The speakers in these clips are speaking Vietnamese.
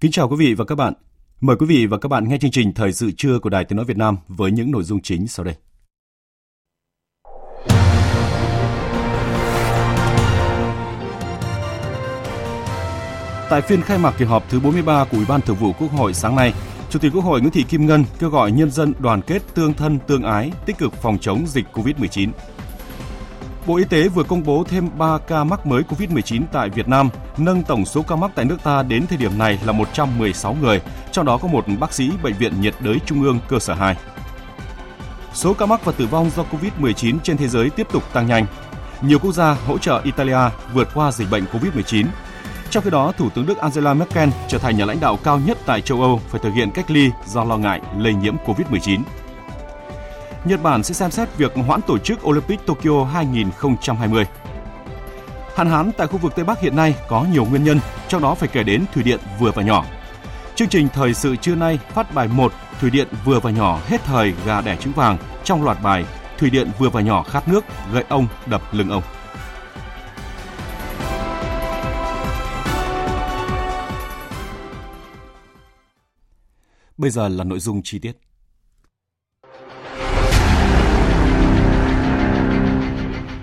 Kính chào quý vị và các bạn. Mời quý vị và các bạn nghe chương trình Thời sự trưa của Đài Tiếng Nói Việt Nam với những nội dung chính sau đây. Tại phiên khai mạc kỳ họp thứ 43 của Ủy ban Thường vụ Quốc hội sáng nay, Chủ tịch Quốc hội Nguyễn Thị Kim Ngân kêu gọi nhân dân đoàn kết tương thân tương ái, tích cực phòng chống dịch COVID-19. Bộ Y tế vừa công bố thêm 3 ca mắc mới COVID-19 tại Việt Nam, nâng tổng số ca mắc tại nước ta đến thời điểm này là 116 người, trong đó có một bác sĩ Bệnh viện nhiệt đới Trung ương cơ sở 2. Số ca mắc và tử vong do COVID-19 trên thế giới tiếp tục tăng nhanh. Nhiều quốc gia hỗ trợ Italia vượt qua dịch bệnh COVID-19. Trong khi đó, Thủ tướng Đức Angela Merkel trở thành nhà lãnh đạo cao nhất tại châu Âu phải thực hiện cách ly do lo ngại lây nhiễm COVID-19. Nhật Bản sẽ xem xét việc hoãn tổ chức Olympic Tokyo 2020. Hạn hán tại khu vực Tây Bắc hiện nay có nhiều nguyên nhân, trong đó phải kể đến thủy điện vừa và nhỏ. Chương trình thời sự trưa nay phát bài 1 Thủy điện vừa và nhỏ hết thời gà đẻ trứng vàng trong loạt bài Thủy điện vừa và nhỏ khát nước gậy ông đập lưng ông. Bây giờ là nội dung chi tiết.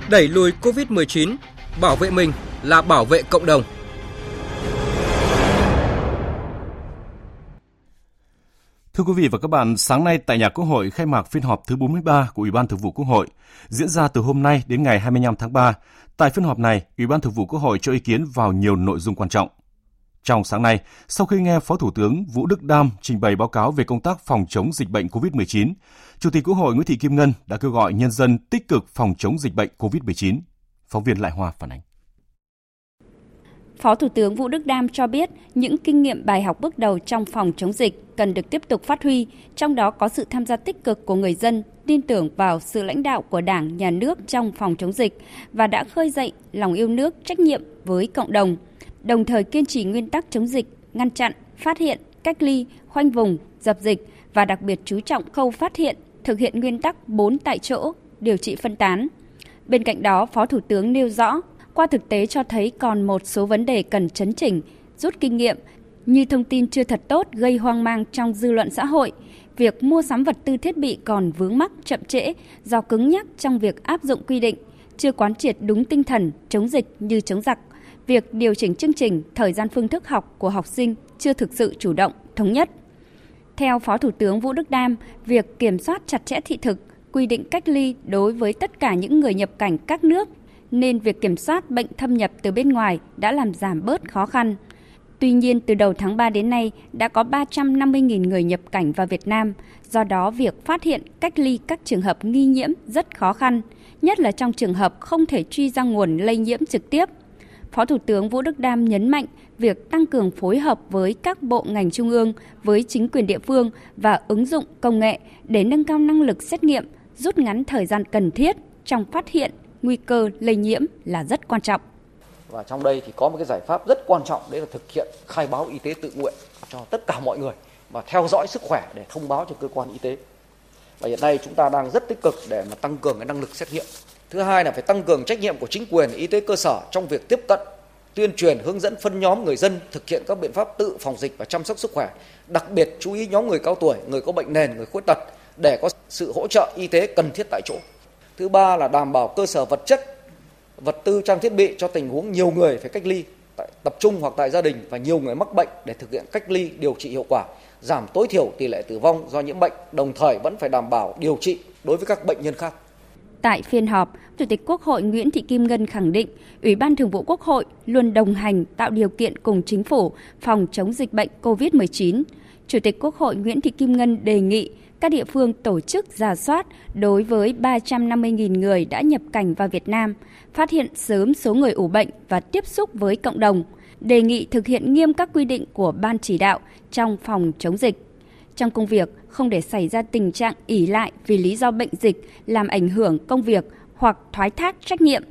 Đẩy lùi COVID-19, bảo vệ mình là bảo vệ cộng đồng. Thưa quý vị và các bạn, sáng nay tại nhà Quốc hội khai mạc phiên họp thứ 43 của Ủy ban Thường vụ Quốc hội, diễn ra từ hôm nay đến ngày 25 tháng 3. Tại phiên họp này, Ủy ban Thường vụ Quốc hội cho ý kiến vào nhiều nội dung quan trọng. Trong sáng nay, sau khi nghe Phó Thủ tướng Vũ Đức Đam trình bày báo cáo về công tác phòng chống dịch bệnh COVID-19, Chủ tịch Quốc hội Nguyễn Thị Kim Ngân đã kêu gọi nhân dân tích cực phòng chống dịch bệnh COVID-19. Phóng viên Lại Hoa phản ánh. Phó Thủ tướng Vũ Đức Đam cho biết những kinh nghiệm bài học bước đầu trong phòng chống dịch cần được tiếp tục phát huy, trong đó có sự tham gia tích cực của người dân, tin tưởng vào sự lãnh đạo của Đảng, Nhà nước trong phòng chống dịch và đã khơi dậy lòng yêu nước, trách nhiệm với cộng đồng, đồng thời kiên trì nguyên tắc chống dịch, ngăn chặn, phát hiện, cách ly, khoanh vùng, dập dịch và đặc biệt chú trọng khâu phát hiện, thực hiện nguyên tắc 4 tại chỗ, điều trị phân tán. Bên cạnh đó, Phó Thủ tướng nêu rõ, qua thực tế cho thấy còn một số vấn đề cần chấn chỉnh, rút kinh nghiệm như thông tin chưa thật tốt gây hoang mang trong dư luận xã hội, việc mua sắm vật tư thiết bị còn vướng mắc chậm trễ do cứng nhắc trong việc áp dụng quy định, chưa quán triệt đúng tinh thần chống dịch như chống giặc, việc điều chỉnh chương trình, thời gian phương thức học của học sinh chưa thực sự chủ động, thống nhất. Theo Phó Thủ tướng Vũ Đức Đam, việc kiểm soát chặt chẽ thị thực, quy định cách ly đối với tất cả những người nhập cảnh các nước nên việc kiểm soát bệnh thâm nhập từ bên ngoài đã làm giảm bớt khó khăn. Tuy nhiên, từ đầu tháng 3 đến nay đã có 350.000 người nhập cảnh vào Việt Nam, do đó việc phát hiện, cách ly các trường hợp nghi nhiễm rất khó khăn, nhất là trong trường hợp không thể truy ra nguồn lây nhiễm trực tiếp. Phó Thủ tướng Vũ Đức Đam nhấn mạnh việc tăng cường phối hợp với các bộ ngành trung ương, với chính quyền địa phương và ứng dụng công nghệ để nâng cao năng lực xét nghiệm, rút ngắn thời gian cần thiết trong phát hiện nguy cơ lây nhiễm là rất quan trọng. Và trong đây thì có một cái giải pháp rất quan trọng đấy là thực hiện khai báo y tế tự nguyện cho tất cả mọi người và theo dõi sức khỏe để thông báo cho cơ quan y tế. Và hiện nay chúng ta đang rất tích cực để mà tăng cường cái năng lực xét nghiệm. Thứ hai là phải tăng cường trách nhiệm của chính quyền y tế cơ sở trong việc tiếp cận, tuyên truyền, hướng dẫn phân nhóm người dân thực hiện các biện pháp tự phòng dịch và chăm sóc sức khỏe, đặc biệt chú ý nhóm người cao tuổi, người có bệnh nền, người khuyết tật để có sự hỗ trợ y tế cần thiết tại chỗ. Thứ ba là đảm bảo cơ sở vật chất, vật tư trang thiết bị cho tình huống nhiều người phải cách ly tại, tập trung hoặc tại gia đình và nhiều người mắc bệnh để thực hiện cách ly điều trị hiệu quả, giảm tối thiểu tỷ lệ tử vong do nhiễm bệnh, đồng thời vẫn phải đảm bảo điều trị đối với các bệnh nhân khác. Tại phiên họp, Chủ tịch Quốc hội Nguyễn Thị Kim Ngân khẳng định Ủy ban Thường vụ Quốc hội luôn đồng hành tạo điều kiện cùng chính phủ phòng chống dịch bệnh COVID-19. Chủ tịch Quốc hội Nguyễn Thị Kim Ngân đề nghị các địa phương tổ chức giả soát đối với 350.000 người đã nhập cảnh vào Việt Nam, phát hiện sớm số người ủ bệnh và tiếp xúc với cộng đồng, đề nghị thực hiện nghiêm các quy định của Ban chỉ đạo trong phòng chống dịch. Trong công việc, không để xảy ra tình trạng ỉ lại vì lý do bệnh dịch làm ảnh hưởng công việc hoặc thoái thác trách nhiệm.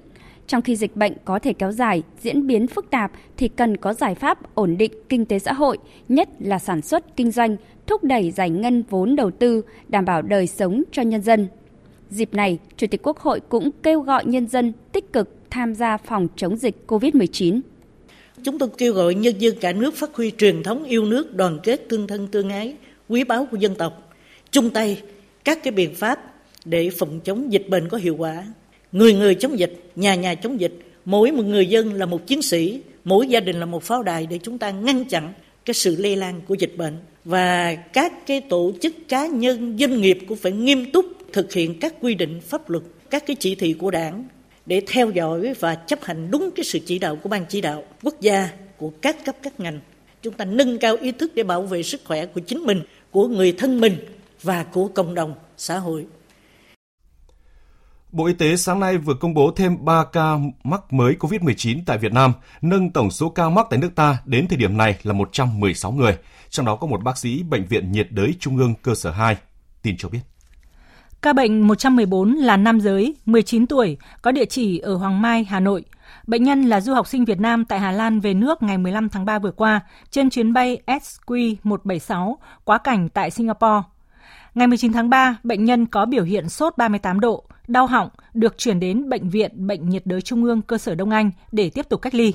Trong khi dịch bệnh có thể kéo dài, diễn biến phức tạp thì cần có giải pháp ổn định kinh tế xã hội, nhất là sản xuất kinh doanh, thúc đẩy giải ngân vốn đầu tư, đảm bảo đời sống cho nhân dân. Dịp này, Chủ tịch Quốc hội cũng kêu gọi nhân dân tích cực tham gia phòng chống dịch COVID-19. Chúng tôi kêu gọi nhân dân cả nước phát huy truyền thống yêu nước, đoàn kết, tương thân, tương ái, quý báu của dân tộc, chung tay các cái biện pháp để phòng chống dịch bệnh có hiệu quả. Người người chống dịch, nhà nhà chống dịch, mỗi một người dân là một chiến sĩ, mỗi gia đình là một pháo đài để chúng ta ngăn chặn cái sự lây lan của dịch bệnh và các cái tổ chức cá nhân doanh nghiệp cũng phải nghiêm túc thực hiện các quy định pháp luật các cái chỉ thị của đảng để theo dõi và chấp hành đúng cái sự chỉ đạo của ban chỉ đạo quốc gia của các cấp các ngành chúng ta nâng cao ý thức để bảo vệ sức khỏe của chính mình của người thân mình và của cộng đồng xã hội Bộ Y tế sáng nay vừa công bố thêm 3 ca mắc mới COVID-19 tại Việt Nam, nâng tổng số ca mắc tại nước ta đến thời điểm này là 116 người, trong đó có một bác sĩ Bệnh viện nhiệt đới Trung ương cơ sở 2. Tin cho biết. Ca bệnh 114 là nam giới, 19 tuổi, có địa chỉ ở Hoàng Mai, Hà Nội. Bệnh nhân là du học sinh Việt Nam tại Hà Lan về nước ngày 15 tháng 3 vừa qua trên chuyến bay SQ176 quá cảnh tại Singapore. Ngày 19 tháng 3, bệnh nhân có biểu hiện sốt 38 độ, đau họng, được chuyển đến Bệnh viện Bệnh nhiệt đới Trung ương cơ sở Đông Anh để tiếp tục cách ly.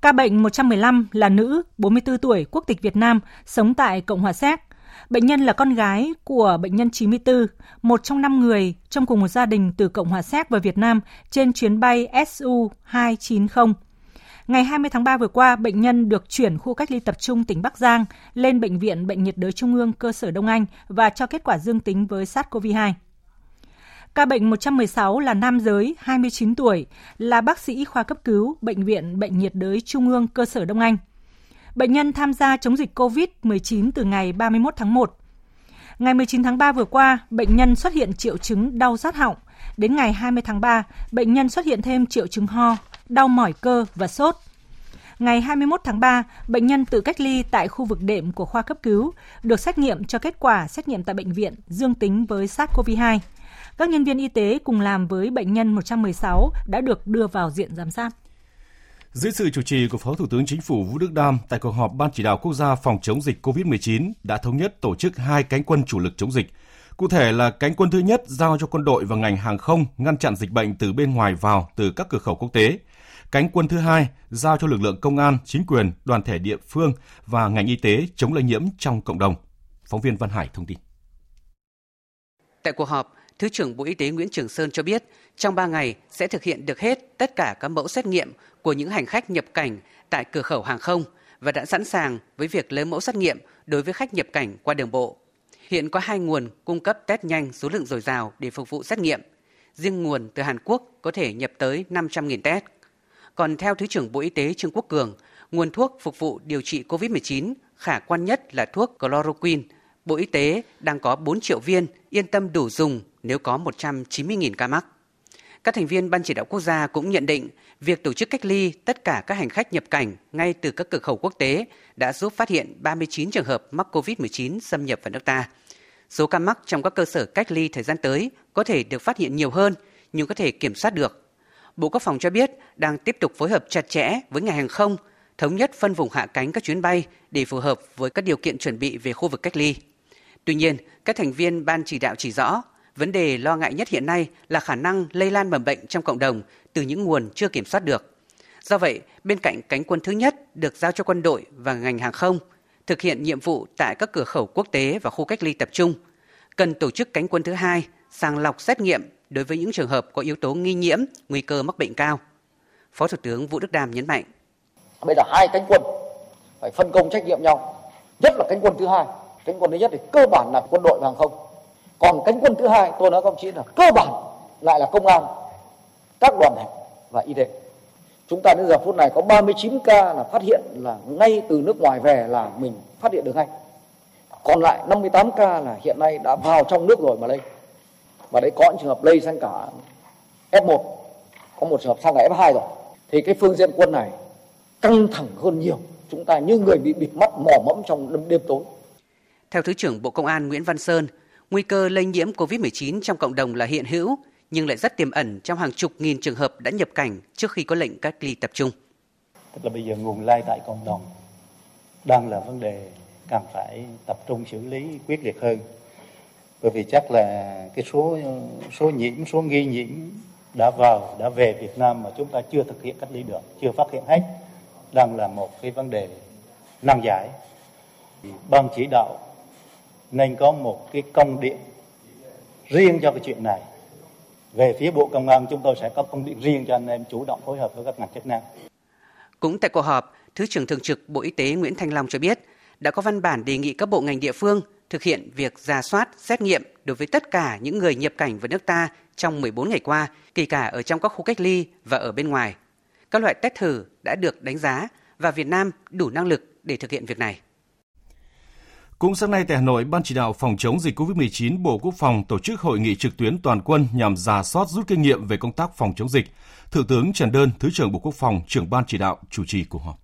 Ca bệnh 115 là nữ, 44 tuổi, quốc tịch Việt Nam, sống tại Cộng hòa Séc. Bệnh nhân là con gái của bệnh nhân 94, một trong năm người trong cùng một gia đình từ Cộng hòa Séc và Việt Nam trên chuyến bay SU290. Ngày 20 tháng 3 vừa qua, bệnh nhân được chuyển khu cách ly tập trung tỉnh Bắc Giang lên Bệnh viện Bệnh nhiệt đới Trung ương cơ sở Đông Anh và cho kết quả dương tính với SARS-CoV-2. Ca bệnh 116 là nam giới, 29 tuổi, là bác sĩ khoa cấp cứu Bệnh viện Bệnh nhiệt đới Trung ương cơ sở Đông Anh. Bệnh nhân tham gia chống dịch COVID-19 từ ngày 31 tháng 1. Ngày 19 tháng 3 vừa qua, bệnh nhân xuất hiện triệu chứng đau rát họng. Đến ngày 20 tháng 3, bệnh nhân xuất hiện thêm triệu chứng ho, đau mỏi cơ và sốt. Ngày 21 tháng 3, bệnh nhân tự cách ly tại khu vực đệm của khoa cấp cứu, được xét nghiệm cho kết quả xét nghiệm tại bệnh viện dương tính với SARS-CoV-2. Các nhân viên y tế cùng làm với bệnh nhân 116 đã được đưa vào diện giám sát. Dưới sự chủ trì của Phó Thủ tướng Chính phủ Vũ Đức Đam tại cuộc họp Ban chỉ đạo quốc gia phòng chống dịch COVID-19 đã thống nhất tổ chức hai cánh quân chủ lực chống dịch. Cụ thể là cánh quân thứ nhất giao cho quân đội và ngành hàng không ngăn chặn dịch bệnh từ bên ngoài vào từ các cửa khẩu quốc tế. Cánh quân thứ hai giao cho lực lượng công an, chính quyền, đoàn thể địa phương và ngành y tế chống lây nhiễm trong cộng đồng. Phóng viên Văn Hải thông tin. Tại cuộc họp, Thứ trưởng Bộ Y tế Nguyễn Trường Sơn cho biết, trong 3 ngày sẽ thực hiện được hết tất cả các mẫu xét nghiệm của những hành khách nhập cảnh tại cửa khẩu hàng không và đã sẵn sàng với việc lấy mẫu xét nghiệm đối với khách nhập cảnh qua đường bộ. Hiện có hai nguồn cung cấp test nhanh số lượng dồi dào để phục vụ xét nghiệm. Riêng nguồn từ Hàn Quốc có thể nhập tới 500.000 test. Còn theo Thứ trưởng Bộ Y tế Trương Quốc Cường, nguồn thuốc phục vụ điều trị COVID-19 khả quan nhất là thuốc chloroquine. Bộ Y tế đang có 4 triệu viên, yên tâm đủ dùng nếu có 190.000 ca mắc. Các thành viên Ban chỉ đạo quốc gia cũng nhận định việc tổ chức cách ly tất cả các hành khách nhập cảnh ngay từ các cửa khẩu quốc tế đã giúp phát hiện 39 trường hợp mắc COVID-19 xâm nhập vào nước ta. Số ca mắc trong các cơ sở cách ly thời gian tới có thể được phát hiện nhiều hơn nhưng có thể kiểm soát được. Bộ Quốc phòng cho biết đang tiếp tục phối hợp chặt chẽ với ngành hàng không, thống nhất phân vùng hạ cánh các chuyến bay để phù hợp với các điều kiện chuẩn bị về khu vực cách ly. Tuy nhiên, các thành viên ban chỉ đạo chỉ rõ Vấn đề lo ngại nhất hiện nay là khả năng lây lan mầm bệnh trong cộng đồng từ những nguồn chưa kiểm soát được. Do vậy, bên cạnh cánh quân thứ nhất được giao cho quân đội và ngành hàng không thực hiện nhiệm vụ tại các cửa khẩu quốc tế và khu cách ly tập trung, cần tổ chức cánh quân thứ hai sàng lọc xét nghiệm đối với những trường hợp có yếu tố nghi nhiễm, nguy cơ mắc bệnh cao. Phó Thủ tướng Vũ Đức Đam nhấn mạnh. Bây giờ hai cánh quân phải phân công trách nhiệm nhau, nhất là cánh quân thứ hai. Cánh quân thứ nhất thì cơ bản là quân đội và hàng không còn cánh quân thứ hai tôi nói các ông chí là cơ bản lại là công an, các đoàn thể và y tế. Chúng ta đến giờ phút này có 39 ca là phát hiện là ngay từ nước ngoài về là mình phát hiện được ngay. Còn lại 58 ca là hiện nay đã vào trong nước rồi mà lây. Và đấy có những trường hợp lây sang cả F1, có một trường hợp sang cả F2 rồi. Thì cái phương diện quân này căng thẳng hơn nhiều. Chúng ta như người bị bịt mắt mò mẫm trong đêm, đêm tối. Theo Thứ trưởng Bộ Công an Nguyễn Văn Sơn, nguy cơ lây nhiễm COVID-19 trong cộng đồng là hiện hữu, nhưng lại rất tiềm ẩn trong hàng chục nghìn trường hợp đã nhập cảnh trước khi có lệnh cách ly tập trung. Tức là bây giờ nguồn lây tại cộng đồng đang là vấn đề cần phải tập trung xử lý quyết liệt hơn. Bởi vì chắc là cái số số nhiễm, số nghi nhiễm đã vào, đã về Việt Nam mà chúng ta chưa thực hiện cách ly được, chưa phát hiện hết, đang là một cái vấn đề nan giải. Ban chỉ đạo nên có một cái công điện riêng cho cái chuyện này. Về phía Bộ Công an chúng tôi sẽ có công điện riêng cho anh em chủ động phối hợp với các ngành chức năng. Cũng tại cuộc họp, Thứ trưởng Thường trực Bộ Y tế Nguyễn Thanh Long cho biết đã có văn bản đề nghị các bộ ngành địa phương thực hiện việc ra soát, xét nghiệm đối với tất cả những người nhập cảnh vào nước ta trong 14 ngày qua, kể cả ở trong các khu cách ly và ở bên ngoài. Các loại test thử đã được đánh giá và Việt Nam đủ năng lực để thực hiện việc này. Cũng sáng nay tại Hà Nội, Ban chỉ đạo phòng chống dịch COVID-19 Bộ Quốc phòng tổ chức hội nghị trực tuyến toàn quân nhằm giả soát rút kinh nghiệm về công tác phòng chống dịch. Thượng tướng Trần Đơn, Thứ trưởng Bộ Quốc phòng, trưởng Ban chỉ đạo chủ trì cuộc họp.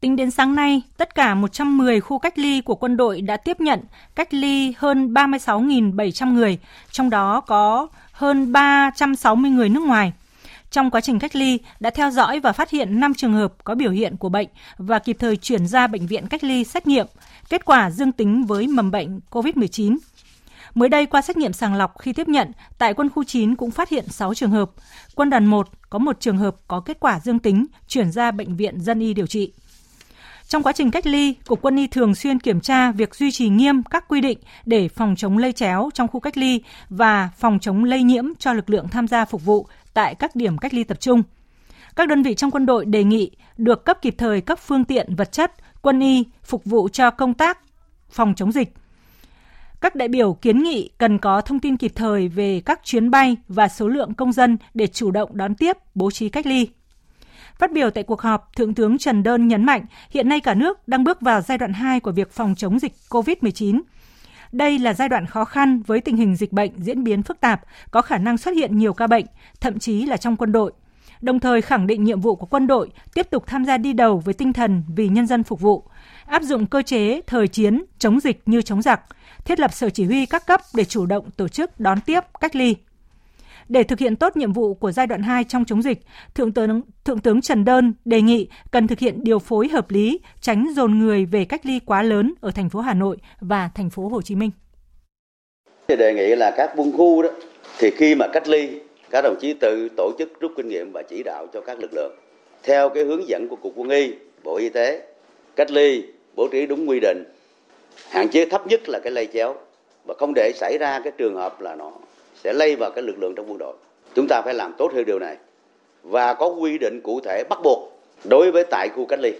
Tính đến sáng nay, tất cả 110 khu cách ly của quân đội đã tiếp nhận cách ly hơn 36.700 người, trong đó có hơn 360 người nước ngoài. Trong quá trình cách ly, đã theo dõi và phát hiện 5 trường hợp có biểu hiện của bệnh và kịp thời chuyển ra bệnh viện cách ly xét nghiệm, kết quả dương tính với mầm bệnh COVID-19. Mới đây qua xét nghiệm sàng lọc khi tiếp nhận, tại quân khu 9 cũng phát hiện 6 trường hợp. Quân đoàn 1 có một trường hợp có kết quả dương tính, chuyển ra bệnh viện dân y điều trị. Trong quá trình cách ly, Cục Quân y thường xuyên kiểm tra việc duy trì nghiêm các quy định để phòng chống lây chéo trong khu cách ly và phòng chống lây nhiễm cho lực lượng tham gia phục vụ tại các điểm cách ly tập trung. Các đơn vị trong quân đội đề nghị được cấp kịp thời các phương tiện vật chất, quân y phục vụ cho công tác phòng chống dịch. Các đại biểu kiến nghị cần có thông tin kịp thời về các chuyến bay và số lượng công dân để chủ động đón tiếp, bố trí cách ly. Phát biểu tại cuộc họp, Thượng tướng Trần Đơn nhấn mạnh hiện nay cả nước đang bước vào giai đoạn 2 của việc phòng chống dịch COVID-19. Đây là giai đoạn khó khăn với tình hình dịch bệnh diễn biến phức tạp, có khả năng xuất hiện nhiều ca bệnh, thậm chí là trong quân đội. Đồng thời khẳng định nhiệm vụ của quân đội tiếp tục tham gia đi đầu với tinh thần vì nhân dân phục vụ, áp dụng cơ chế thời chiến chống dịch như chống giặc, thiết lập sở chỉ huy các cấp để chủ động tổ chức đón tiếp, cách ly, để thực hiện tốt nhiệm vụ của giai đoạn 2 trong chống dịch, Thượng tướng Thượng tướng Trần Đơn đề nghị cần thực hiện điều phối hợp lý, tránh dồn người về cách ly quá lớn ở thành phố Hà Nội và thành phố Hồ Chí Minh. Thì đề nghị là các quân khu đó thì khi mà cách ly các đồng chí tự tổ chức rút kinh nghiệm và chỉ đạo cho các lực lượng. Theo cái hướng dẫn của cục quân y, bộ y tế, cách ly, bố trí đúng quy định. Hạn chế thấp nhất là cái lây chéo. Và không để xảy ra cái trường hợp là nó sẽ lây vào cái lực lượng trong quân đội. Chúng ta phải làm tốt hơn điều này. Và có quy định cụ thể bắt buộc đối với tại khu cách ly.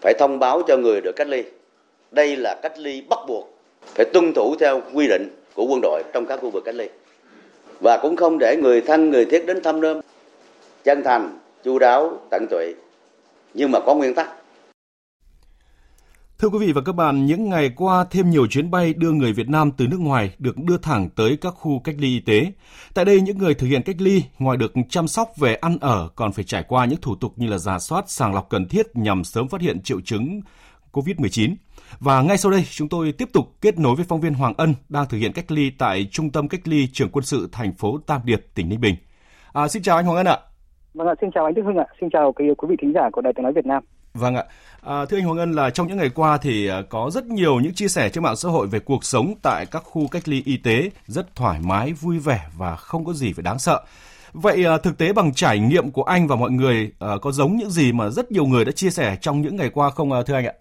Phải thông báo cho người được cách ly. Đây là cách ly bắt buộc. Phải tuân thủ theo quy định của quân đội trong các khu vực cách ly và cũng không để người thân người thiết đến thăm nơm chân thành chu đáo tận tụy nhưng mà có nguyên tắc Thưa quý vị và các bạn, những ngày qua thêm nhiều chuyến bay đưa người Việt Nam từ nước ngoài được đưa thẳng tới các khu cách ly y tế. Tại đây, những người thực hiện cách ly ngoài được chăm sóc về ăn ở còn phải trải qua những thủ tục như là giả soát, sàng lọc cần thiết nhằm sớm phát hiện triệu chứng COVID-19. Và ngay sau đây, chúng tôi tiếp tục kết nối với phóng viên Hoàng Ân đang thực hiện cách ly tại Trung tâm cách ly trường quân sự thành phố Tam Điệp, tỉnh Ninh Bình. À, xin chào anh Hoàng Ân ạ. Vâng ạ, xin chào anh Đức Hưng ạ. Xin chào quý vị thính giả của Đài Tiếng nói Việt Nam. Vâng ạ. À, thưa anh Hoàng Ân là trong những ngày qua thì à, có rất nhiều những chia sẻ trên mạng xã hội về cuộc sống tại các khu cách ly y tế rất thoải mái, vui vẻ và không có gì phải đáng sợ. Vậy à, thực tế bằng trải nghiệm của anh và mọi người à, có giống những gì mà rất nhiều người đã chia sẻ trong những ngày qua không thưa anh ạ?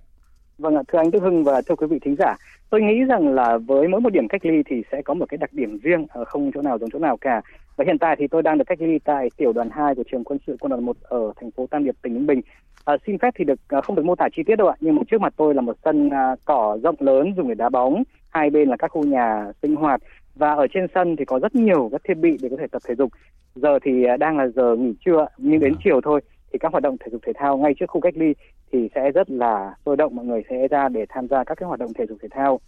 Vâng ạ, thưa anh Đức Hưng và thưa quý vị thính giả, tôi nghĩ rằng là với mỗi một điểm cách ly thì sẽ có một cái đặc điểm riêng, không chỗ nào giống chỗ nào cả. Và hiện tại thì tôi đang được cách ly tại tiểu đoàn 2 của trường quân sự quân đoàn 1 ở thành phố Tam Điệp, tỉnh Ninh Bình. À, xin phép thì được à, không được mô tả chi tiết đâu ạ, nhưng mà trước mặt tôi là một sân à, cỏ rộng lớn dùng để đá bóng, hai bên là các khu nhà sinh hoạt và ở trên sân thì có rất nhiều các thiết bị để có thể tập thể dục. Giờ thì à, đang là giờ nghỉ trưa nhưng đến chiều thôi thì các hoạt động thể dục thể thao ngay trước khu cách ly thì sẽ rất là sôi động mọi người sẽ ra để tham gia các cái hoạt động thể dục thể thao.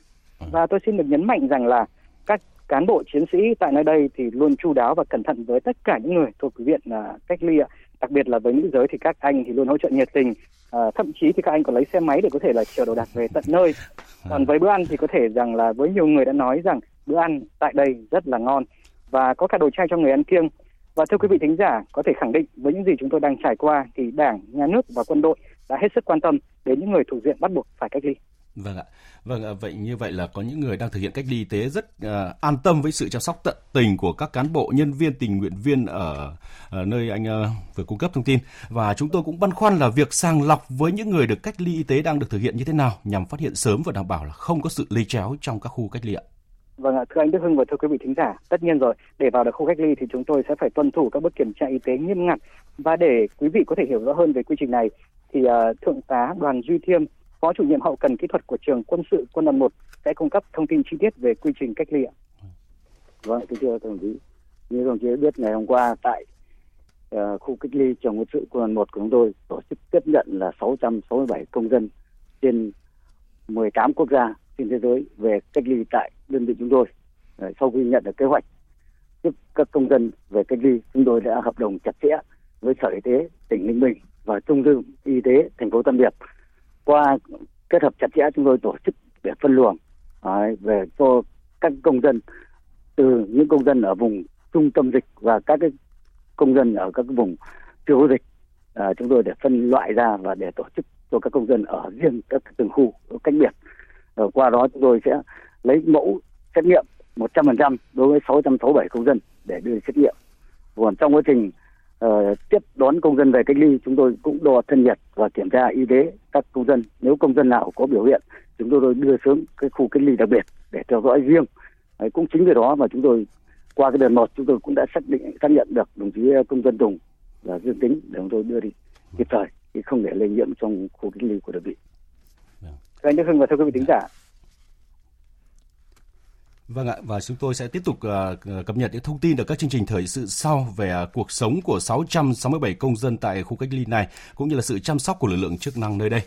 Và tôi xin được nhấn mạnh rằng là các cán bộ chiến sĩ tại nơi đây thì luôn chu đáo và cẩn thận với tất cả những người thuộc viện à, cách ly ạ. Đặc biệt là với nữ giới thì các anh thì luôn hỗ trợ nhiệt tình à, thậm chí thì các anh còn lấy xe máy để có thể là chở đồ đạc về tận nơi. Còn với bữa ăn thì có thể rằng là với nhiều người đã nói rằng bữa ăn tại đây rất là ngon và có cả đồ chay cho người ăn kiêng và thưa quý vị thính giả có thể khẳng định với những gì chúng tôi đang trải qua thì đảng nhà nước và quân đội đã hết sức quan tâm đến những người thuộc diện bắt buộc phải cách ly Vâng ạ. Vâng ạ, vậy như vậy là có những người đang thực hiện cách ly y tế rất uh, an tâm với sự chăm sóc tận tình của các cán bộ, nhân viên, tình nguyện viên ở, ở nơi anh uh, vừa cung cấp thông tin và chúng tôi cũng băn khoăn là việc sàng lọc với những người được cách ly y tế đang được thực hiện như thế nào nhằm phát hiện sớm và đảm bảo là không có sự lây chéo trong các khu cách ly ạ. Vâng ạ, thưa anh Đức Hưng và thưa quý vị thính giả, tất nhiên rồi, để vào được khu cách ly thì chúng tôi sẽ phải tuân thủ các bước kiểm tra y tế nghiêm ngặt và để quý vị có thể hiểu rõ hơn về quy trình này thì uh, thượng tá Đoàn Duy Thiêm, phó chủ nhiệm hậu cần kỹ thuật của trường quân sự quân đoàn 1 sẽ cung cấp thông tin chi tiết về quy trình cách ly ạ. Vâng, kính thưa đồng chí, như đồng chí biết ngày hôm qua tại uh, khu cách ly trường quân sự quân đoàn 1 của chúng tôi tổ chức tiếp nhận là 667 công dân trên 18 quốc gia trên thế giới về cách ly tại đơn vị chúng tôi. Ờ, sau khi nhận được kế hoạch tiếp các công dân về cách ly, chúng tôi đã hợp đồng chặt chẽ với Sở Y tế tỉnh Ninh Bình và Trung tâm Y tế thành phố Tam Điệp. Qua kết hợp chặt chẽ chúng tôi tổ chức để phân luồng đấy, về cho các công dân từ những công dân ở vùng trung tâm dịch và các cái công dân ở các vùng chưa có dịch à, chúng tôi để phân loại ra và để tổ chức cho các công dân ở riêng các từng khu cách biệt à, qua đó chúng tôi sẽ lấy mẫu xét nghiệm 100% đối với 667 công dân để đưa xét nghiệm. Còn trong quá trình uh, tiếp đón công dân về cách ly, chúng tôi cũng đo thân nhiệt và kiểm tra y tế các công dân. Nếu công dân nào có biểu hiện, chúng tôi đưa xuống cái khu cách ly đặc biệt để theo dõi riêng. Đấy, cũng chính vì đó mà chúng tôi qua cái đợt một chúng tôi cũng đã xác định xác nhận được đồng chí công dân Tùng là dương tính để chúng tôi đưa đi kịp thời thì không để lây nhiễm trong khu cách ly của đơn vị. Thưa anh Đức Hưng và thưa quý vị thính giả, Vâng ạ, và chúng tôi sẽ tiếp tục uh, cập nhật những thông tin ở các chương trình thời sự sau về uh, cuộc sống của 667 công dân tại khu cách ly này, cũng như là sự chăm sóc của lực lượng chức năng nơi đây.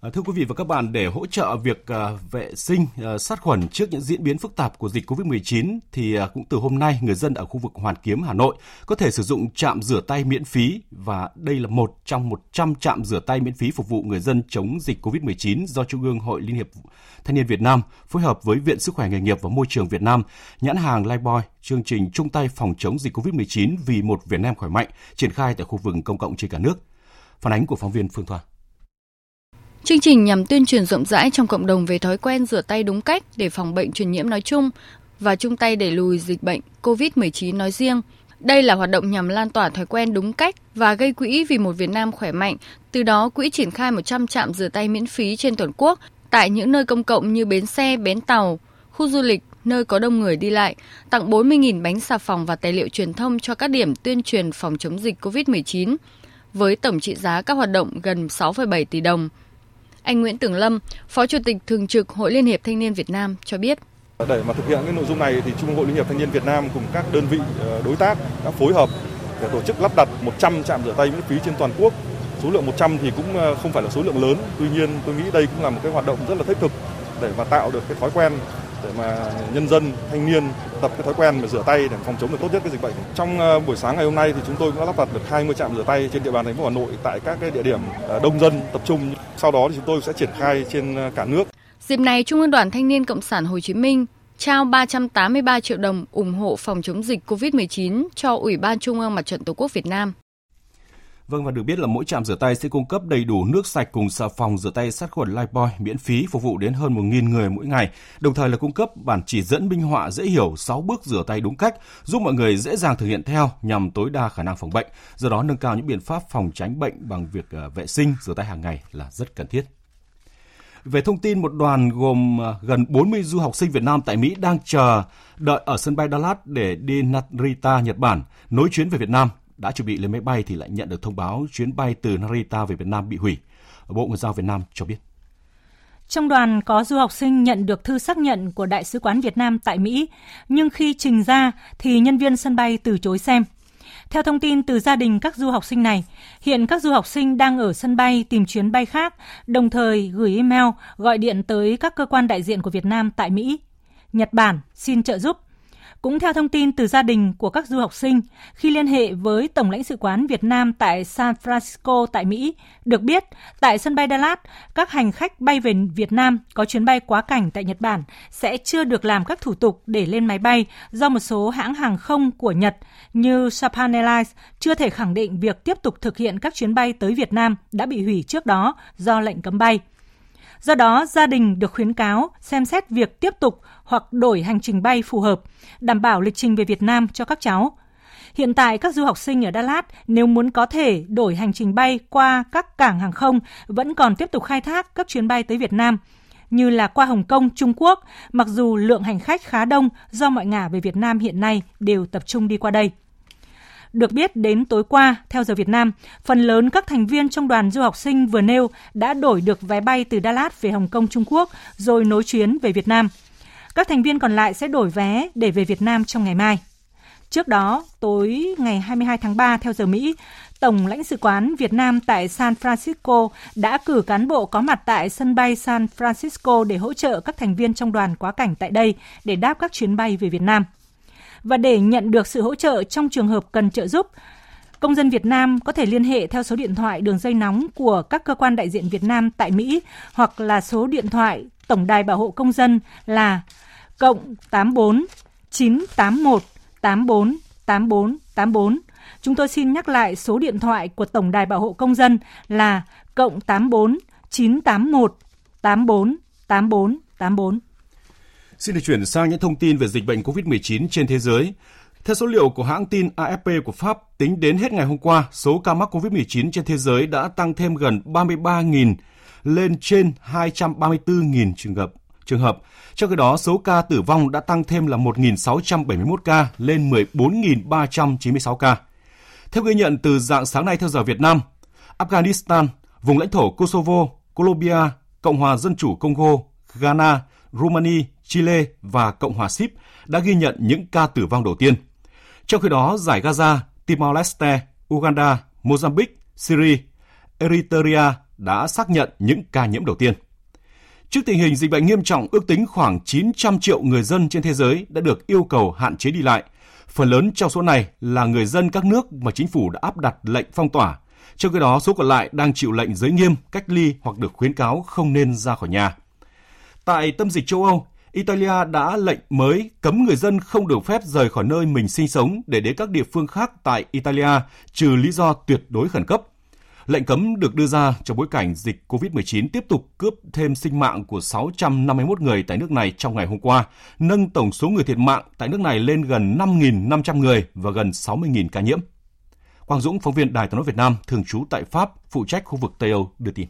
À, thưa quý vị và các bạn, để hỗ trợ việc à, vệ sinh, à, sát khuẩn trước những diễn biến phức tạp của dịch COVID-19, thì cũng từ hôm nay, người dân ở khu vực Hoàn Kiếm, Hà Nội có thể sử dụng trạm rửa tay miễn phí và đây là một trong 100 trạm rửa tay miễn phí phục vụ người dân chống dịch COVID-19 do Trung ương Hội Liên hiệp Thanh niên Việt Nam phối hợp với Viện Sức khỏe nghề nghiệp và Môi trường Việt Nam, nhãn hàng Lifebuoy, chương trình chung tay phòng chống dịch COVID-19 vì một Việt Nam khỏe mạnh triển khai tại khu vực công cộng trên cả nước. Phản ánh của phóng viên Phương Thoa. Chương trình nhằm tuyên truyền rộng rãi trong cộng đồng về thói quen rửa tay đúng cách để phòng bệnh truyền nhiễm nói chung và chung tay đẩy lùi dịch bệnh COVID-19 nói riêng. Đây là hoạt động nhằm lan tỏa thói quen đúng cách và gây quỹ vì một Việt Nam khỏe mạnh. Từ đó, quỹ triển khai 100 trạm rửa tay miễn phí trên toàn quốc tại những nơi công cộng như bến xe, bến tàu, khu du lịch, nơi có đông người đi lại, tặng 40.000 bánh xà phòng và tài liệu truyền thông cho các điểm tuyên truyền phòng chống dịch COVID-19, với tổng trị giá các hoạt động gần 6,7 tỷ đồng. Anh Nguyễn Tường Lâm, Phó Chủ tịch Thường trực Hội Liên hiệp Thanh niên Việt Nam cho biết. Để mà thực hiện cái nội dung này thì Trung ương Hội Liên hiệp Thanh niên Việt Nam cùng các đơn vị ờ, đối tác đã phối hợp để tổ chức lắp đặt 100 trạm rửa tay miễn phí trên toàn quốc. Số lượng 100 thì cũng ờ, không phải là số lượng lớn, tuy nhiên tôi nghĩ đây cũng là một cái hoạt động rất là thiết thực để mà tạo được cái thói quen để mà nhân dân, thanh niên tập cái thói quen mà rửa tay để phòng chống được tốt nhất cái dịch bệnh. Trong ờ, buổi sáng ngày hôm nay thì chúng tôi cũng đã lắp đặt được 20 trạm rửa tay trên địa bàn thành phố Hà Nội tại các cái địa điểm ờ, đông dân tập trung. Sau đó thì chúng tôi sẽ triển khai trên ờ, cả nước. Dịp này, Trung ương Đoàn Thanh niên Cộng sản Hồ Chí Minh trao 383 triệu đồng ủng hộ phòng chống dịch COVID-19 cho Ủy ban Trung ương Mặt trận Tổ quốc Việt Nam. Vâng và được biết là mỗi trạm rửa tay sẽ cung cấp đầy đủ nước sạch cùng xà phòng rửa tay sát khuẩn Lifebuoy miễn phí phục vụ đến hơn 1.000 người mỗi ngày, đồng thời là cung cấp bản chỉ dẫn minh họa dễ hiểu 6 bước rửa tay đúng cách, giúp mọi người dễ dàng thực hiện theo nhằm tối đa khả năng phòng bệnh. Do đó nâng cao những biện pháp phòng tránh bệnh bằng việc ờ, vệ sinh rửa tay hàng ngày là rất cần thiết. Về thông tin, một đoàn gồm ờ, gần 40 du học sinh Việt Nam tại Mỹ đang chờ đợi ở sân bay Dallas để đi Narita, Nhật Bản, nối chuyến về Việt Nam đã chuẩn bị lên máy bay thì lại nhận được thông báo chuyến bay từ Narita về Việt Nam bị hủy. Bộ Ngoại giao Việt Nam cho biết. Trong đoàn có du học sinh nhận được thư xác nhận của Đại sứ quán Việt Nam tại Mỹ, nhưng khi trình ra thì nhân viên sân bay từ chối xem. Theo thông tin từ gia đình các du học sinh này, hiện các du học sinh đang ở sân bay tìm chuyến bay khác, đồng thời gửi email, gọi điện tới các cơ quan đại diện của Việt Nam tại Mỹ. Nhật Bản xin trợ giúp cũng theo thông tin từ gia đình của các du học sinh, khi liên hệ với Tổng lãnh sự quán Việt Nam tại San Francisco tại Mỹ, được biết tại sân bay Dallas, các hành khách bay về Việt Nam có chuyến bay quá cảnh tại Nhật Bản sẽ chưa được làm các thủ tục để lên máy bay do một số hãng hàng không của Nhật như Japan Airlines chưa thể khẳng định việc tiếp tục thực hiện các chuyến bay tới Việt Nam đã bị hủy trước đó do lệnh cấm bay. Do đó, gia đình được khuyến cáo xem xét việc tiếp tục hoặc đổi hành trình bay phù hợp, đảm bảo lịch trình về Việt Nam cho các cháu. Hiện tại các du học sinh ở Đà Lạt nếu muốn có thể đổi hành trình bay qua các cảng hàng không vẫn còn tiếp tục khai thác các chuyến bay tới Việt Nam như là qua Hồng Kông, Trung Quốc, mặc dù lượng hành khách khá đông do mọi ngả về Việt Nam hiện nay đều tập trung đi qua đây. Được biết đến tối qua, theo giờ Việt Nam, phần lớn các thành viên trong đoàn du học sinh vừa nêu đã đổi được vé bay từ Đà Lạt về Hồng Kông Trung Quốc rồi nối chuyến về Việt Nam. Các thành viên còn lại sẽ đổi vé để về Việt Nam trong ngày mai. Trước đó, tối ngày 22 tháng 3 theo giờ Mỹ, Tổng lãnh sự quán Việt Nam tại San Francisco đã cử cán bộ có mặt tại sân bay San Francisco để hỗ trợ các thành viên trong đoàn quá cảnh tại đây để đáp các chuyến bay về Việt Nam. Và để nhận được sự hỗ trợ trong trường hợp cần trợ giúp, công dân Việt Nam có thể liên hệ theo số điện thoại đường dây nóng của các cơ quan đại diện Việt Nam tại Mỹ hoặc là số điện thoại Tổng đài bảo hộ công dân là cộng 84 981 84 84 84. Chúng tôi xin nhắc lại số điện thoại của Tổng đài bảo hộ công dân là cộng 84 981 84 84 84. Xin được chuyển sang những thông tin về dịch bệnh COVID-19 trên thế giới. Theo số liệu của hãng tin AFP của Pháp, tính đến hết ngày hôm qua, số ca mắc COVID-19 trên thế giới đã tăng thêm gần 33.000 lên trên 234.000 trường hợp. Trường hợp. Trong khi đó, số ca tử vong đã tăng thêm là 1.671 ca lên 14.396 ca. Theo ghi nhận từ dạng sáng nay theo giờ Việt Nam, Afghanistan, vùng lãnh thổ Kosovo, Colombia, Cộng hòa Dân chủ Congo, Ghana, Romania, Chile và Cộng hòa Sip đã ghi nhận những ca tử vong đầu tiên. Trong khi đó, giải Gaza, Timor-Leste, Uganda, Mozambique, Syria, Eritrea đã xác nhận những ca nhiễm đầu tiên. Trước tình hình dịch bệnh nghiêm trọng, ước tính khoảng 900 triệu người dân trên thế giới đã được yêu cầu hạn chế đi lại. Phần lớn trong số này là người dân các nước mà chính phủ đã áp đặt lệnh phong tỏa. Trong khi đó, số còn lại đang chịu lệnh giới nghiêm, cách ly hoặc được khuyến cáo không nên ra khỏi nhà. Tại tâm dịch châu Âu, Italia đã lệnh mới cấm người dân không được phép rời khỏi nơi mình sinh sống để đến các địa phương khác tại Italia trừ lý do tuyệt đối khẩn cấp. Lệnh cấm được đưa ra trong bối cảnh dịch COVID-19 tiếp tục cướp thêm sinh mạng của 651 người tại nước này trong ngày hôm qua, nâng tổng số người thiệt mạng tại nước này lên gần 5.500 người và gần 60.000 ca nhiễm. Quang Dũng, phóng viên Đài tiếng nói Việt Nam, thường trú tại Pháp, phụ trách khu vực Tây Âu, đưa tin.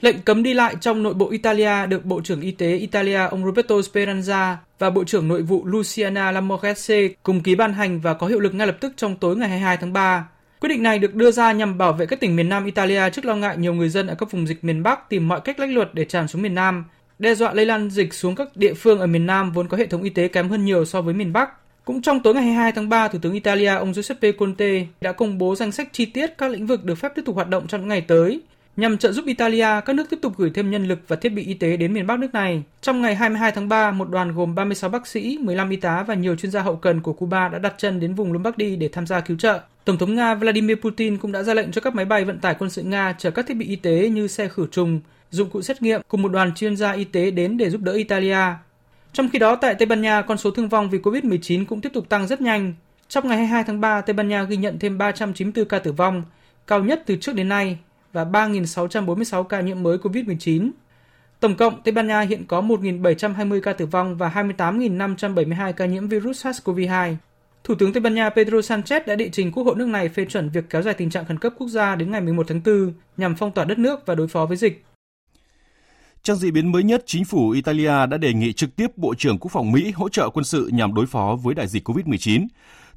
Lệnh cấm đi lại trong nội bộ Italia được Bộ trưởng Y tế Italia ông Roberto Speranza và Bộ trưởng Nội vụ Luciana Lamorgese cùng ký ban hành và có hiệu lực ngay lập tức trong tối ngày 22 tháng 3. Quyết định này được đưa ra nhằm bảo vệ các tỉnh miền Nam Italia trước lo ngại nhiều người dân ở các vùng dịch miền Bắc tìm mọi cách lách luật để tràn xuống miền Nam, đe dọa lây lan dịch xuống các địa phương ở miền Nam vốn có hệ thống y tế kém hơn nhiều so với miền Bắc. Cũng trong tối ngày 22 tháng 3, Thủ tướng Italia ông Giuseppe Conte đã công bố danh sách chi tiết các lĩnh vực được phép tiếp tục hoạt động trong những ngày tới, Nhằm trợ giúp Italia, các nước tiếp tục gửi thêm nhân lực và thiết bị y tế đến miền Bắc nước này. Trong ngày 22 tháng 3, một đoàn gồm 36 bác sĩ, 15 y tá và nhiều chuyên gia hậu cần của Cuba đã đặt chân đến vùng Lombardy để tham gia cứu trợ. Tổng thống Nga Vladimir Putin cũng đã ra lệnh cho các máy bay vận tải quân sự Nga chở các thiết bị y tế như xe khử trùng, dụng cụ xét nghiệm cùng một đoàn chuyên gia y tế đến để giúp đỡ Italia. Trong khi đó, tại Tây Ban Nha, con số thương vong vì COVID-19 cũng tiếp tục tăng rất nhanh. Trong ngày 22 tháng 3, Tây Ban Nha ghi nhận thêm 394 ca tử vong, cao nhất từ trước đến nay và 3.646 ca nhiễm mới COVID-19. Tổng cộng, Tây Ban Nha hiện có 1.720 ca tử vong và 28.572 ca nhiễm virus SARS-CoV-2. Thủ tướng Tây Ban Nha Pedro Sanchez đã đệ trình Quốc hội nước này phê chuẩn việc kéo dài tình trạng khẩn cấp quốc gia đến ngày 11 tháng 4 nhằm phong tỏa đất nước và đối phó với dịch. Trong diễn biến mới nhất, chính phủ Italia đã đề nghị trực tiếp Bộ trưởng Quốc phòng Mỹ hỗ trợ quân sự nhằm đối phó với đại dịch COVID-19.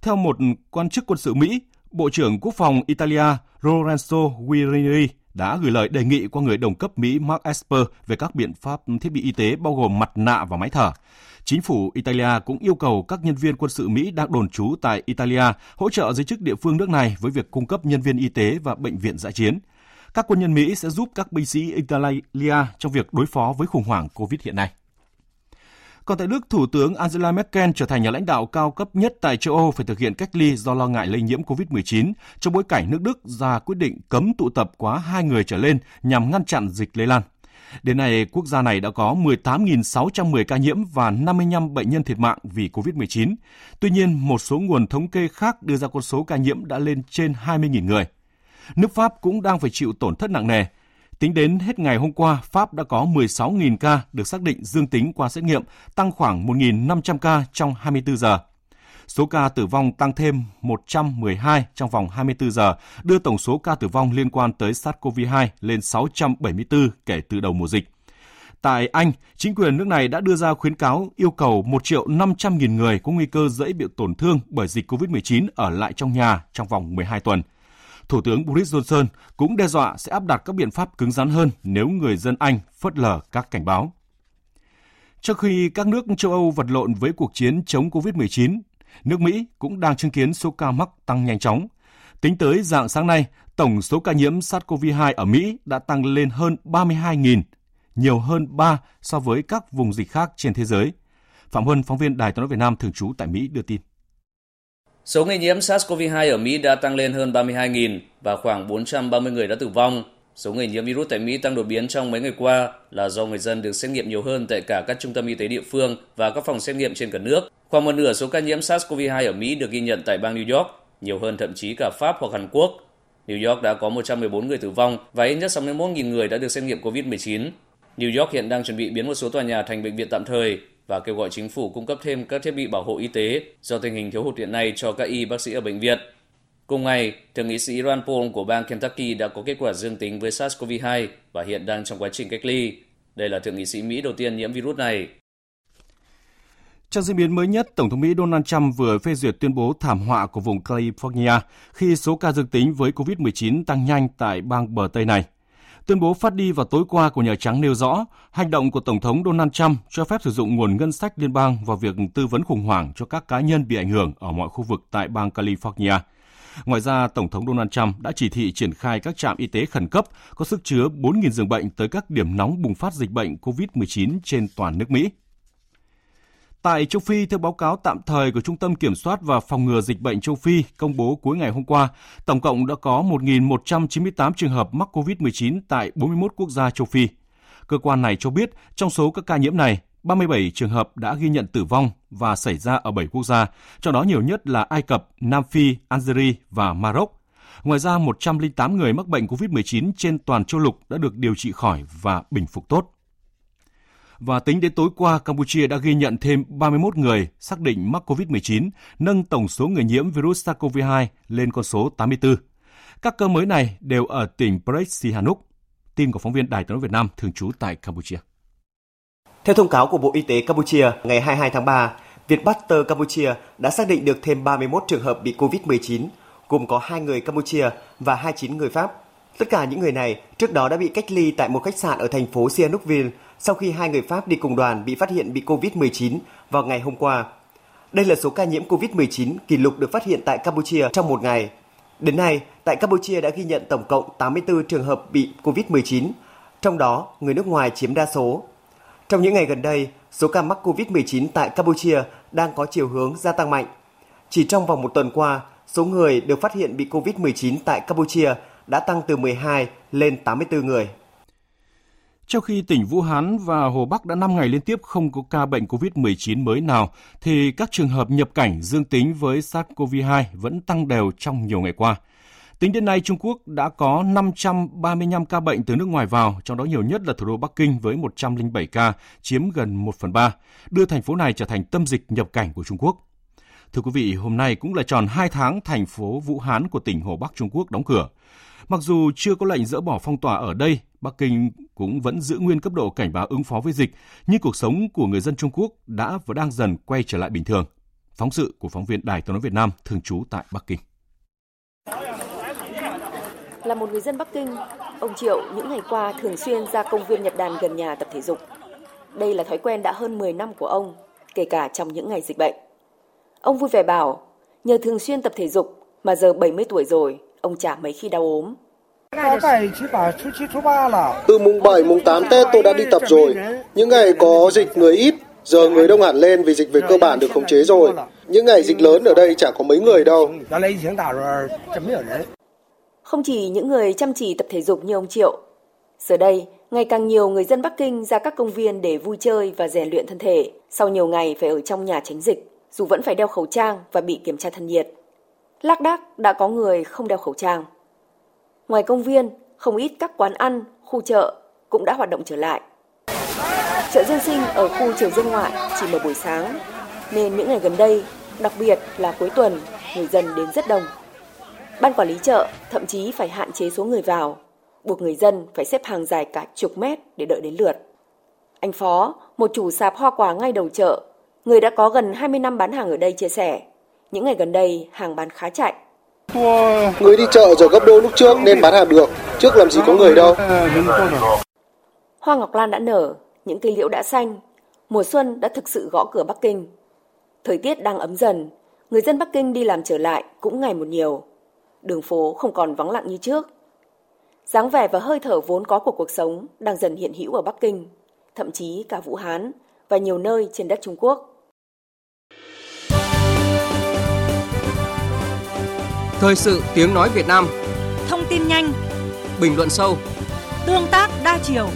Theo một quan chức quân sự Mỹ, Bộ trưởng Quốc phòng Italia Lorenzo Guerini đã gửi lời đề nghị qua người đồng cấp Mỹ Mark Esper về các biện pháp thiết bị y tế bao gồm mặt nạ và máy thở. Chính phủ Italia cũng yêu cầu các nhân viên quân sự Mỹ đang đồn trú tại Italia hỗ trợ giới chức địa phương nước này với việc cung cấp nhân viên y tế và bệnh viện dã chiến. Các quân nhân Mỹ sẽ giúp các binh sĩ Italia trong việc đối phó với khủng hoảng COVID hiện nay. Còn tại Đức, Thủ tướng Angela Merkel trở thành nhà lãnh đạo cao cấp nhất tại châu Âu phải thực hiện cách ly do lo ngại lây nhiễm COVID-19 trong bối cảnh nước Đức ra quyết định cấm tụ tập quá hai người trở lên nhằm ngăn chặn dịch lây lan. Đến nay, quốc gia này đã có 18.610 ca nhiễm và 55 bệnh nhân thiệt mạng vì COVID-19. Tuy nhiên, một số nguồn thống kê khác đưa ra con số ca nhiễm đã lên trên 20.000 người. Nước Pháp cũng đang phải chịu tổn thất nặng nề. Tính đến hết ngày hôm qua, Pháp đã có 16.000 ca được xác định dương tính qua xét nghiệm, tăng khoảng 1.500 ca trong 24 giờ. Số ca tử vong tăng thêm 112 trong vòng 24 giờ, đưa tổng số ca tử vong liên quan tới SARS-CoV-2 lên 674 kể từ đầu mùa dịch. Tại Anh, chính quyền nước này đã đưa ra khuyến cáo yêu cầu 1 triệu 500 nghìn người có nguy cơ dễ bị tổn thương bởi dịch COVID-19 ở lại trong nhà trong vòng 12 tuần. Thủ tướng Boris Johnson cũng đe dọa sẽ áp đặt các biện pháp cứng rắn hơn nếu người dân Anh phớt lờ các cảnh báo. Trong khi các nước châu Âu vật lộn với cuộc chiến chống COVID-19, nước Mỹ cũng đang chứng kiến số ca mắc tăng nhanh chóng. Tính tới dạng sáng nay, tổng số ca nhiễm SARS-CoV-2 ở Mỹ đã tăng lên hơn 32.000, nhiều hơn 3 so với các vùng dịch khác trên thế giới. Phạm Huân, phóng viên Đài tiếng nói Việt Nam thường trú tại Mỹ đưa tin. Số người nhiễm SARS-CoV-2 ở Mỹ đã tăng lên hơn 32.000 và khoảng 430 người đã tử vong. Số người nhiễm virus tại Mỹ tăng đột biến trong mấy ngày qua là do người dân được xét nghiệm nhiều hơn tại cả các trung tâm y tế địa phương và các phòng xét nghiệm trên cả nước. Khoảng một nửa số ca nhiễm SARS-CoV-2 ở Mỹ được ghi nhận tại bang New York, nhiều hơn thậm chí cả Pháp hoặc Hàn Quốc. New York đã có 114 người tử vong và ít nhất 61.000 người đã được xét nghiệm COVID-19. New York hiện đang chuẩn bị biến một số tòa nhà thành bệnh viện tạm thời và kêu gọi chính phủ cung cấp thêm các thiết bị bảo hộ y tế do tình hình thiếu hụt hiện nay cho các y bác sĩ ở bệnh viện. Cùng ngày, Thượng nghị sĩ Rand Paul của bang Kentucky đã có kết quả dương tính với SARS-CoV-2 và hiện đang trong quá trình cách ly. Đây là thượng nghị sĩ Mỹ đầu tiên nhiễm virus này. Trong diễn biến mới nhất, Tổng thống Mỹ Donald Trump vừa phê duyệt tuyên bố thảm họa của vùng California khi số ca dương tính với COVID-19 tăng nhanh tại bang bờ Tây này. Tuyên bố phát đi vào tối qua của Nhà Trắng nêu rõ, hành động của Tổng thống Donald Trump cho phép sử dụng nguồn ngân sách liên bang vào việc tư vấn khủng hoảng cho các cá nhân bị ảnh hưởng ở mọi khu vực tại bang California. Ngoài ra, Tổng thống Donald Trump đã chỉ thị triển khai các trạm y tế khẩn cấp có sức chứa 4.000 giường bệnh tới các điểm nóng bùng phát dịch bệnh COVID-19 trên toàn nước Mỹ. Tại châu Phi, theo báo cáo tạm thời của Trung tâm Kiểm soát và Phòng ngừa Dịch bệnh châu Phi công bố cuối ngày hôm qua, tổng cộng đã có 1.198 trường hợp mắc COVID-19 tại 41 quốc gia châu Phi. Cơ quan này cho biết trong số các ca nhiễm này, 37 trường hợp đã ghi nhận tử vong và xảy ra ở 7 quốc gia, trong đó nhiều nhất là Ai Cập, Nam Phi, Algeria và Maroc. Ngoài ra, 108 người mắc bệnh COVID-19 trên toàn châu lục đã được điều trị khỏi và bình phục tốt. Và tính đến tối qua, Campuchia đã ghi nhận thêm 31 người xác định mắc COVID-19, nâng tổng số người nhiễm virus SARS-CoV-2 lên con số 84. Các ca mới này đều ở tỉnh Prech Sihanouk. Tin của phóng viên Đài tiếng nói Việt Nam thường trú tại Campuchia. Theo thông cáo của Bộ Y tế Campuchia ngày 22 tháng 3, Vietbuster Campuchia đã xác định được thêm 31 trường hợp bị COVID-19, gồm có 2 người Campuchia và 29 người Pháp. Tất cả những người này trước đó đã bị cách ly tại một khách sạn ở thành phố Sihanoukville sau khi hai người Pháp đi cùng đoàn bị phát hiện bị COVID-19 vào ngày hôm qua. Đây là số ca nhiễm COVID-19 kỷ lục được phát hiện tại Campuchia trong một ngày. Đến nay, tại Campuchia đã ghi nhận tổng cộng 84 trường hợp bị COVID-19, trong đó người nước ngoài chiếm đa số. Trong những ngày gần đây, số ca mắc COVID-19 tại Campuchia đang có chiều hướng gia tăng mạnh. Chỉ trong vòng một tuần qua, số người được phát hiện bị COVID-19 tại Campuchia đã tăng từ 12 lên 84 người. Trong khi tỉnh Vũ Hán và Hồ Bắc đã 5 ngày liên tiếp không có ca bệnh COVID-19 mới nào, thì các trường hợp nhập cảnh dương tính với SARS-CoV-2 vẫn tăng đều trong nhiều ngày qua. Tính đến nay, Trung Quốc đã có 535 ca bệnh từ nước ngoài vào, trong đó nhiều nhất là thủ đô Bắc Kinh với 107 ca, chiếm gần 1 phần 3, đưa thành phố này trở thành tâm dịch nhập cảnh của Trung Quốc. Thưa quý vị, hôm nay cũng là tròn 2 tháng thành phố Vũ Hán của tỉnh Hồ Bắc Trung Quốc đóng cửa. Mặc dù chưa có lệnh dỡ bỏ phong tỏa ở đây, Bắc Kinh cũng vẫn giữ nguyên cấp độ cảnh báo ứng phó với dịch, nhưng cuộc sống của người dân Trung Quốc đã và đang dần quay trở lại bình thường. Phóng sự của phóng viên Đài Tiếng nói Việt Nam thường trú tại Bắc Kinh. Là một người dân Bắc Kinh, ông Triệu những ngày qua thường xuyên ra công viên Nhật Đàn gần nhà tập thể dục. Đây là thói quen đã hơn 10 năm của ông, kể cả trong những ngày dịch bệnh. Ông vui vẻ bảo, nhờ thường xuyên tập thể dục mà giờ 70 tuổi rồi, ông chả mấy khi đau ốm. Từ mùng 7, mùng 8 Tết tôi đã đi tập rồi. Những ngày có dịch người ít, giờ người đông hẳn lên vì dịch về cơ bản được khống chế rồi. Những ngày dịch lớn ở đây chả có mấy người đâu. Không chỉ những người chăm chỉ tập thể dục như ông Triệu, giờ đây ngày càng nhiều người dân Bắc Kinh ra các công viên để vui chơi và rèn luyện thân thể sau nhiều ngày phải ở trong nhà tránh dịch, dù vẫn phải đeo khẩu trang và bị kiểm tra thân nhiệt. Lác đác đã có người không đeo khẩu trang. Ngoài công viên, không ít các quán ăn, khu chợ cũng đã hoạt động trở lại. Chợ dân sinh ở khu trường Dương Ngoại chỉ mở buổi sáng, nên những ngày gần đây, đặc biệt là cuối tuần, người dân đến rất đông. Ban quản lý chợ thậm chí phải hạn chế số người vào, buộc người dân phải xếp hàng dài cả chục mét để đợi đến lượt. Anh Phó, một chủ sạp hoa quả ngay đầu chợ, người đã có gần 20 năm bán hàng ở đây chia sẻ, những ngày gần đây hàng bán khá chạy. Người đi chợ giờ gấp đôi lúc trước nên bán hàng được, trước làm gì có người đâu. Hoa ngọc lan đã nở, những cây liễu đã xanh, mùa xuân đã thực sự gõ cửa Bắc Kinh. Thời tiết đang ấm dần, người dân Bắc Kinh đi làm trở lại cũng ngày một nhiều. Đường phố không còn vắng lặng như trước. dáng vẻ và hơi thở vốn có của cuộc sống đang dần hiện hữu ở Bắc Kinh, thậm chí cả Vũ Hán và nhiều nơi trên đất Trung Quốc. Thời sự tiếng nói Việt Nam Thông tin nhanh Bình luận sâu Tương tác đa chiều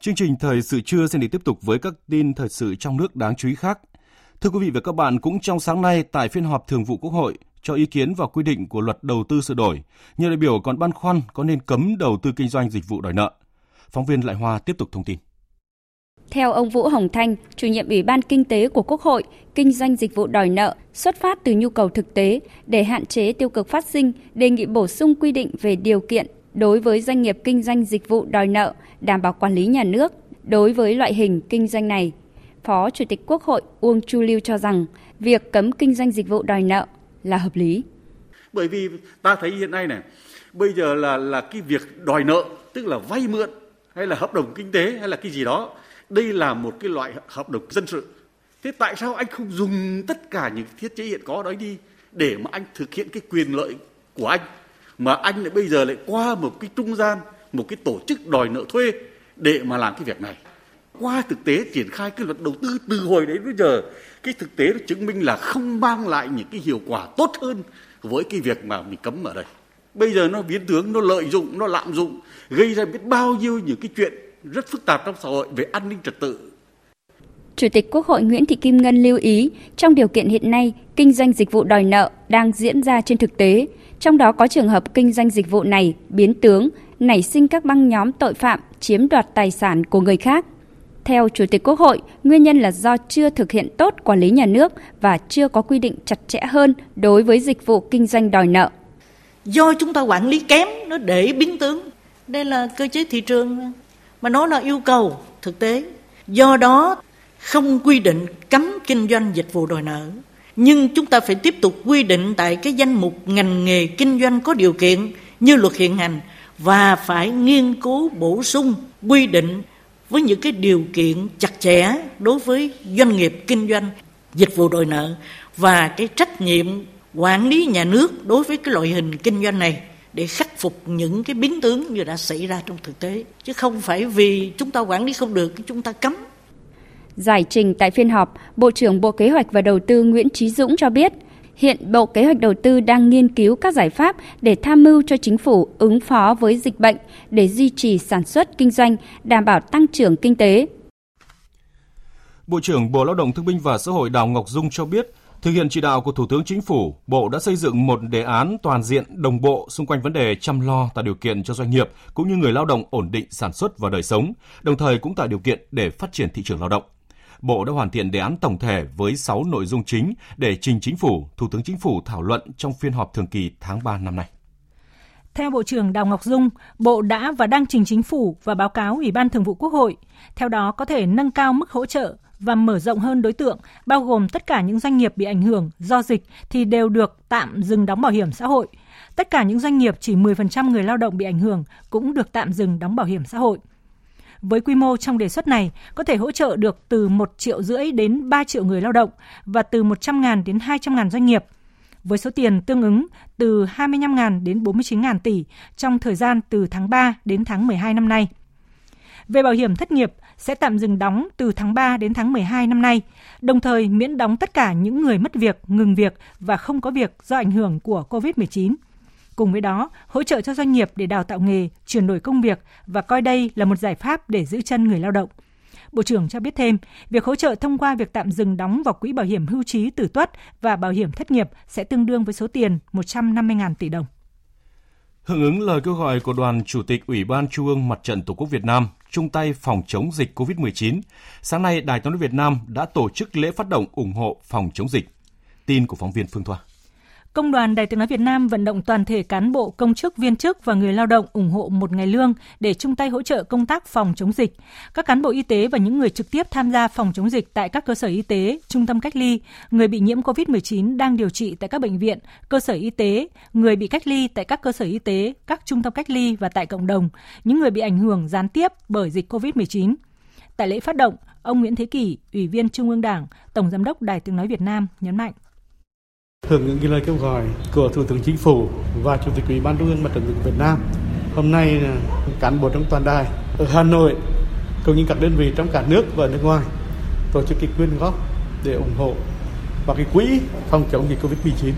Chương trình thời sự trưa sẽ được tiếp tục với các tin thời sự trong nước đáng chú ý khác. Thưa quý vị và các bạn, cũng trong sáng nay tại phiên họp Thường vụ Quốc hội cho ý kiến vào quy định của luật đầu tư sửa đổi, nhiều đại biểu còn băn khoăn có nên cấm đầu tư kinh doanh dịch vụ đòi nợ. Phóng viên Lại Hoa tiếp tục thông tin. Theo ông Vũ Hồng Thanh, chủ nhiệm Ủy ban Kinh tế của Quốc hội, kinh doanh dịch vụ đòi nợ xuất phát từ nhu cầu thực tế để hạn chế tiêu cực phát sinh, đề nghị bổ sung quy định về điều kiện đối với doanh nghiệp kinh doanh dịch vụ đòi nợ, đảm bảo quản lý nhà nước đối với loại hình kinh doanh này. Phó Chủ tịch Quốc hội Uông Chu Lưu cho rằng việc cấm kinh doanh dịch vụ đòi nợ là hợp lý. Bởi vì ta thấy hiện nay này, bây giờ là là cái việc đòi nợ, tức là vay mượn hay là hợp đồng kinh tế hay là cái gì đó đây là một cái loại hợp đồng dân sự. Thế tại sao anh không dùng tất cả những thiết chế hiện có đó đi để mà anh thực hiện cái quyền lợi của anh, mà anh lại bây giờ lại qua một cái trung gian, một cái tổ chức đòi nợ thuê để mà làm cái việc này? Qua thực tế triển khai cái luật đầu tư từ hồi đến bây giờ, cái thực tế nó chứng minh là không mang lại những cái hiệu quả tốt hơn với cái việc mà mình cấm ở đây. Bây giờ nó biến tướng, nó lợi dụng, nó lạm dụng, gây ra biết bao nhiêu những cái chuyện rất phức tạp trong xã hội về an ninh trật tự. Chủ tịch Quốc hội Nguyễn Thị Kim Ngân lưu ý, trong điều kiện hiện nay, kinh doanh dịch vụ đòi nợ đang diễn ra trên thực tế, trong đó có trường hợp kinh doanh dịch vụ này biến tướng, nảy sinh các băng nhóm tội phạm chiếm đoạt tài sản của người khác. Theo Chủ tịch Quốc hội, nguyên nhân là do chưa thực hiện tốt quản lý nhà nước và chưa có quy định chặt chẽ hơn đối với dịch vụ kinh doanh đòi nợ. Do chúng ta quản lý kém, nó để biến tướng. Đây là cơ chế thị trường mà nó là yêu cầu thực tế. Do đó không quy định cấm kinh doanh dịch vụ đòi nợ, nhưng chúng ta phải tiếp tục quy định tại cái danh mục ngành nghề kinh doanh có điều kiện như luật hiện hành và phải nghiên cứu bổ sung quy định với những cái điều kiện chặt chẽ đối với doanh nghiệp kinh doanh dịch vụ đòi nợ và cái trách nhiệm quản lý nhà nước đối với cái loại hình kinh doanh này để khắc phục những cái biến tướng như đã xảy ra trong thực tế chứ không phải vì chúng ta quản lý không được chúng ta cấm Giải trình tại phiên họp, Bộ trưởng Bộ Kế hoạch và Đầu tư Nguyễn Trí Dũng cho biết, hiện Bộ Kế hoạch Đầu tư đang nghiên cứu các giải pháp để tham mưu cho chính phủ ứng phó với dịch bệnh để duy trì sản xuất kinh doanh, đảm bảo tăng trưởng kinh tế. Bộ trưởng Bộ Lao động Thương binh và Xã hội Đào Ngọc Dung cho biết, Thực hiện chỉ đạo của Thủ tướng Chính phủ, Bộ đã xây dựng một đề án toàn diện đồng bộ xung quanh vấn đề chăm lo tạo điều kiện cho doanh nghiệp cũng như người lao động ổn định sản xuất và đời sống, đồng thời cũng tạo điều kiện để phát triển thị trường lao động. Bộ đã hoàn thiện đề án tổng thể với 6 nội dung chính để trình Chính phủ, Thủ tướng Chính phủ thảo luận trong phiên họp thường kỳ tháng 3 năm nay. Theo Bộ trưởng Đào Ngọc Dung, Bộ đã và đang trình chính phủ và báo cáo Ủy ban Thường vụ Quốc hội. Theo đó có thể nâng cao mức hỗ trợ và mở rộng hơn đối tượng, bao gồm tất cả những doanh nghiệp bị ảnh hưởng do dịch thì đều được tạm dừng đóng bảo hiểm xã hội. Tất cả những doanh nghiệp chỉ 10% người lao động bị ảnh hưởng cũng được tạm dừng đóng bảo hiểm xã hội. Với quy mô trong đề xuất này, có thể hỗ trợ được từ 1 triệu rưỡi đến 3 triệu người lao động và từ 100.000 đến 200.000 doanh nghiệp với số tiền tương ứng từ 25.000 đến 49.000 tỷ trong thời gian từ tháng 3 đến tháng 12 năm nay. Về bảo hiểm thất nghiệp sẽ tạm dừng đóng từ tháng 3 đến tháng 12 năm nay, đồng thời miễn đóng tất cả những người mất việc, ngừng việc và không có việc do ảnh hưởng của COVID-19. Cùng với đó, hỗ trợ cho doanh nghiệp để đào tạo nghề, chuyển đổi công việc và coi đây là một giải pháp để giữ chân người lao động. Bộ trưởng cho biết thêm, việc hỗ trợ thông qua việc tạm dừng đóng vào quỹ bảo hiểm hưu trí tử tuất và bảo hiểm thất nghiệp sẽ tương đương với số tiền 150.000 tỷ đồng. Hưởng ứng lời kêu gọi của đoàn Chủ tịch Ủy ban Trung ương Mặt trận Tổ quốc Việt Nam chung tay phòng chống dịch COVID-19, sáng nay Đài Tiếng nói Việt Nam đã tổ chức lễ phát động ủng hộ phòng chống dịch. Tin của phóng viên Phương Thoa. Công đoàn Đài Tiếng Nói Việt Nam vận động toàn thể cán bộ, công chức, viên chức và người lao động ủng hộ một ngày lương để chung tay hỗ trợ công tác phòng chống dịch. Các cán bộ y tế và những người trực tiếp tham gia phòng chống dịch tại các cơ sở y tế, trung tâm cách ly, người bị nhiễm COVID-19 đang điều trị tại các bệnh viện, cơ sở y tế, người bị cách ly tại các cơ sở y tế, các trung tâm cách ly và tại cộng đồng, những người bị ảnh hưởng gián tiếp bởi dịch COVID-19. Tại lễ phát động, ông Nguyễn Thế Kỷ, Ủy viên Trung ương Đảng, Tổng Giám đốc Đài Tiếng Nói Việt Nam nhấn mạnh hưởng ứng cái lời kêu gọi của Thủ tướng Chính phủ và Chủ tịch Ủy ban Trung ương Mặt trận Tổ quốc Việt Nam. Hôm nay cán bộ trong toàn đài ở Hà Nội cũng như các đơn vị trong cả nước và nước ngoài tổ chức cái quyên góp để ủng hộ và cái quỹ phòng chống dịch Covid-19.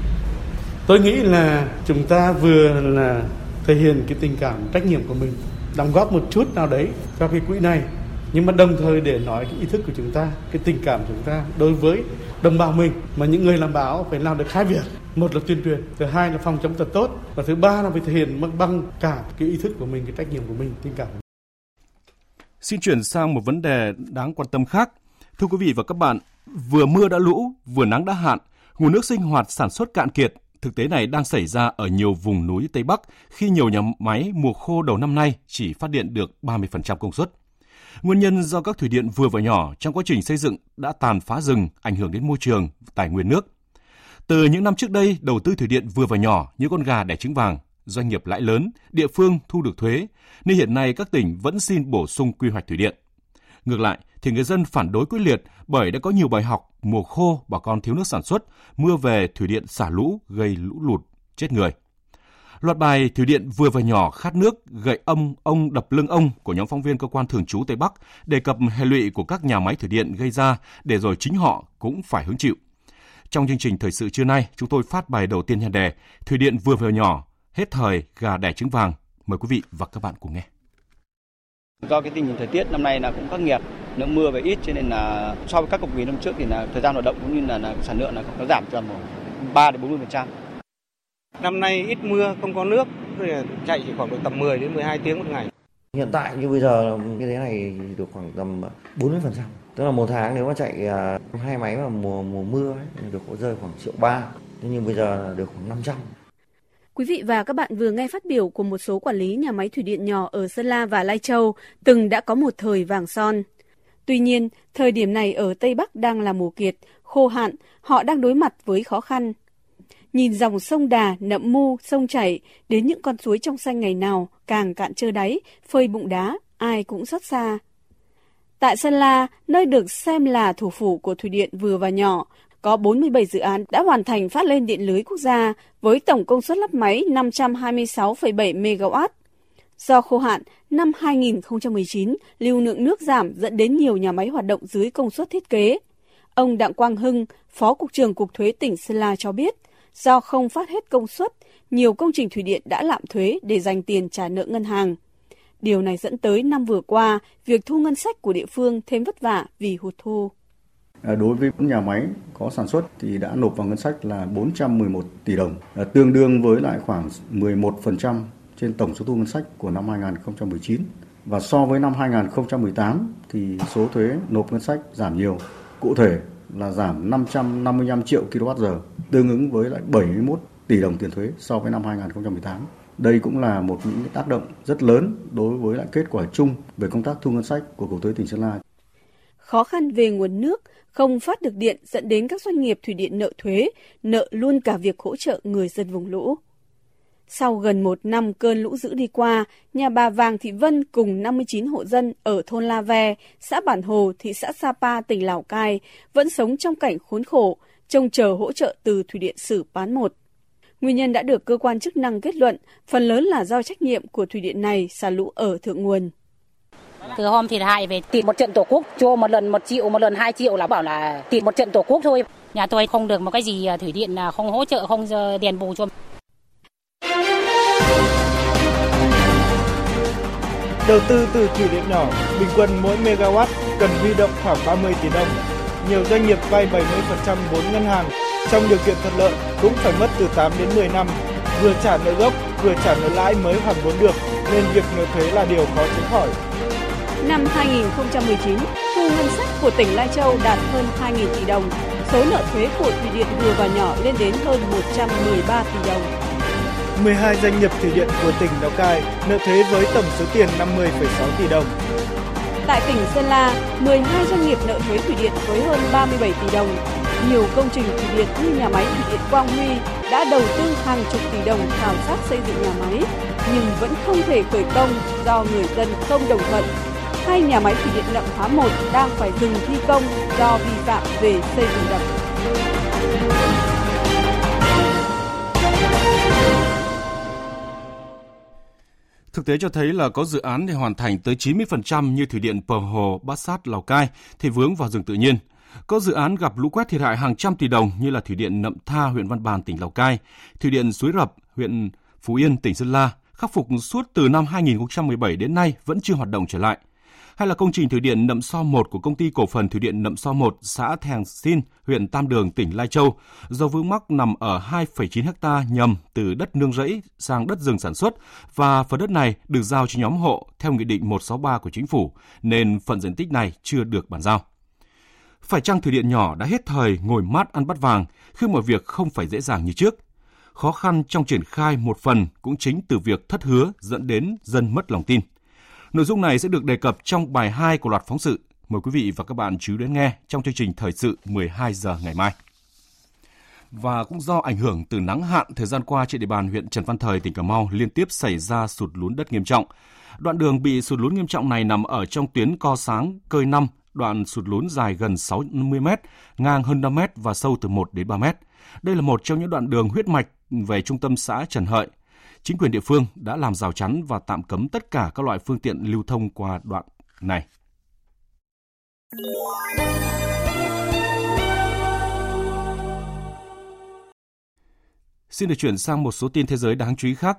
Tôi nghĩ là chúng ta vừa là thể hiện cái tình cảm trách nhiệm của mình, đóng góp một chút nào đấy cho cái quỹ này nhưng mà đồng thời để nói cái ý thức của chúng ta cái tình cảm của chúng ta đối với đồng bào mình mà những người làm báo phải làm được hai việc một là tuyên truyền thứ hai là phòng chống thật tốt và thứ ba là phải thể hiện bằng cả cái ý thức của mình cái trách nhiệm của mình tình cảm của mình. Xin chuyển sang một vấn đề đáng quan tâm khác. Thưa quý vị và các bạn, vừa mưa đã lũ, vừa nắng đã hạn, nguồn nước sinh hoạt sản xuất cạn kiệt. Thực tế này đang xảy ra ở nhiều vùng núi Tây Bắc khi nhiều nhà máy mùa khô đầu năm nay chỉ phát điện được 30% công suất. Nguyên nhân do các thủy điện vừa và nhỏ trong quá trình xây dựng đã tàn phá rừng, ảnh hưởng đến môi trường, tài nguyên nước. Từ những năm trước đây, đầu tư thủy điện vừa và nhỏ như con gà đẻ trứng vàng, doanh nghiệp lãi lớn, địa phương thu được thuế, nên hiện nay các tỉnh vẫn xin bổ sung quy hoạch thủy điện. Ngược lại, thì người dân phản đối quyết liệt bởi đã có nhiều bài học mùa khô bà con thiếu nước sản xuất, mưa về thủy điện xả lũ gây lũ lụt, chết người. Loạt bài Thủy điện vừa và nhỏ khát nước gậy âm ông đập lưng ông của nhóm phóng viên cơ quan thường trú Tây Bắc đề cập hệ lụy của các nhà máy thủy điện gây ra để rồi chính họ cũng phải hứng chịu. Trong chương trình thời sự trưa nay, chúng tôi phát bài đầu tiên nhan đề Thủy điện vừa và nhỏ, hết thời gà đẻ trứng vàng. Mời quý vị và các bạn cùng nghe. Do cái tình hình thời tiết năm nay là cũng khắc nghiệt, lượng mưa về ít cho nên là so với các cục kỳ năm trước thì là thời gian hoạt động cũng như là, là sản lượng là nó giảm tầm 3 đến 40%. Năm nay ít mưa, không có nước, chạy chỉ khoảng độ tầm 10 đến 12 tiếng một ngày. Hiện tại như bây giờ như thế này được khoảng tầm 40%. Tức là một tháng nếu mà chạy à, hai máy vào mùa mùa mưa ấy, được có rơi khoảng triệu ba. Thế nhưng bây giờ được khoảng 500. Quý vị và các bạn vừa nghe phát biểu của một số quản lý nhà máy thủy điện nhỏ ở Sơn La và Lai Châu từng đã có một thời vàng son. Tuy nhiên, thời điểm này ở Tây Bắc đang là mùa kiệt, khô hạn, họ đang đối mặt với khó khăn. Nhìn dòng sông Đà, Nậm Mu, sông chảy, đến những con suối trong xanh ngày nào càng cạn trơ đáy, phơi bụng đá, ai cũng xót xa. Tại Sơn La, nơi được xem là thủ phủ của thủy điện vừa và nhỏ, có 47 dự án đã hoàn thành phát lên điện lưới quốc gia với tổng công suất lắp máy 526,7 MW. Do khô hạn, năm 2019, lưu lượng nước giảm dẫn đến nhiều nhà máy hoạt động dưới công suất thiết kế. Ông Đặng Quang Hưng, Phó Cục trưởng Cục Thuế tỉnh Sơn La cho biết, Do không phát hết công suất, nhiều công trình thủy điện đã lạm thuế để dành tiền trả nợ ngân hàng. Điều này dẫn tới năm vừa qua, việc thu ngân sách của địa phương thêm vất vả vì hụt thu. À, đối với nhà máy có sản xuất thì đã nộp vào ngân sách là 411 tỷ đồng, tương đương với lại khoảng 11% trên tổng số thu ngân sách của năm 2019. Và so với năm 2018 thì số thuế nộp ngân sách giảm nhiều. Cụ thể là giảm 555 triệu kWh, tương ứng với lại 71 tỷ đồng tiền thuế so với năm 2018. Đây cũng là một những tác động rất lớn đối với lại kết quả chung về công tác thu ngân sách của Cục Thuế tỉnh Sơn La. Khó khăn về nguồn nước, không phát được điện dẫn đến các doanh nghiệp thủy điện nợ thuế, nợ luôn cả việc hỗ trợ người dân vùng lũ. Sau gần một năm cơn lũ dữ đi qua, nhà bà Vàng Thị Vân cùng 59 hộ dân ở thôn La Ve, xã Bản Hồ, thị xã Sapa, tỉnh Lào Cai vẫn sống trong cảnh khốn khổ, trông chờ hỗ trợ từ Thủy điện Sử Pán 1. Nguyên nhân đã được cơ quan chức năng kết luận, phần lớn là do trách nhiệm của thủy điện này xả lũ ở thượng nguồn. Từ hôm thiệt hại về tìm một trận tổ quốc, cho một lần một triệu, một lần hai triệu là bảo là tìm một trận tổ quốc thôi. Nhà tôi không được một cái gì à, thủy điện à, không hỗ trợ, không đền bù cho. Đầu tư từ thủy điện nhỏ, bình quân mỗi megawatt cần huy động khoảng 30 tỷ đồng. Nhiều doanh nghiệp vay 70% vốn ngân hàng trong điều kiện thuận lợi cũng phải mất từ 8 đến 10 năm, vừa trả nợ gốc vừa trả nợ lãi mới hoàn vốn được, nên việc nợ thuế là điều khó tránh khỏi. Năm 2019, thu ngân sách của tỉnh Lai Châu đạt hơn 2.000 tỷ đồng, số nợ thuế của thủy điện vừa và nhỏ lên đến hơn 113 tỷ đồng. 12 doanh nghiệp thủy điện của tỉnh Lào Cai nợ thuế với tổng số tiền 50,6 tỷ đồng. Tại tỉnh Sơn La, 12 doanh nghiệp nợ thuế thủy điện với hơn 37 tỷ đồng. Nhiều công trình thủy điện như nhà máy thủy điện Quang Huy đã đầu tư hàng chục tỷ đồng khảo sát xây dựng nhà máy, nhưng vẫn không thể khởi công do người dân không đồng thuận. Hai nhà máy thủy điện Nậm Hóa 1 đang phải dừng thi công do vi phạm về xây dựng đập. Thực tế cho thấy là có dự án để hoàn thành tới 90% như thủy điện Pờ Hồ, Bát Sát, Lào Cai thì vướng vào rừng tự nhiên. Có dự án gặp lũ quét thiệt hại hàng trăm tỷ đồng như là thủy điện Nậm Tha, huyện Văn Bàn, tỉnh Lào Cai, thủy điện Suối Rập, huyện Phú Yên, tỉnh Sơn La, khắc phục suốt từ năm 2017 đến nay vẫn chưa hoạt động trở lại hay là công trình thủy điện Nậm So 1 của công ty cổ phần thủy điện Nậm So 1 xã Thèng Xin, huyện Tam Đường, tỉnh Lai Châu do vướng mắc nằm ở 2,9 ha nhầm từ đất nương rẫy sang đất rừng sản xuất và phần đất này được giao cho nhóm hộ theo nghị định 163 của chính phủ nên phần diện tích này chưa được bàn giao. Phải chăng thủy điện nhỏ đã hết thời ngồi mát ăn bắt vàng khi mọi việc không phải dễ dàng như trước? Khó khăn trong triển khai một phần cũng chính từ việc thất hứa dẫn đến dân mất lòng tin. Nội dung này sẽ được đề cập trong bài 2 của loạt phóng sự. Mời quý vị và các bạn chú đến nghe trong chương trình thời sự 12 giờ ngày mai. Và cũng do ảnh hưởng từ nắng hạn thời gian qua trên địa bàn huyện Trần Văn Thời, tỉnh Cà Mau liên tiếp xảy ra sụt lún đất nghiêm trọng. Đoạn đường bị sụt lún nghiêm trọng này nằm ở trong tuyến co sáng cơi 5, đoạn sụt lún dài gần 60 m, ngang hơn 5 m và sâu từ 1 đến 3 m. Đây là một trong những đoạn đường huyết mạch về trung tâm xã Trần Hợi, chính quyền địa phương đã làm rào chắn và tạm cấm tất cả các loại phương tiện lưu thông qua đoạn này. Xin được chuyển sang một số tin thế giới đáng chú ý khác.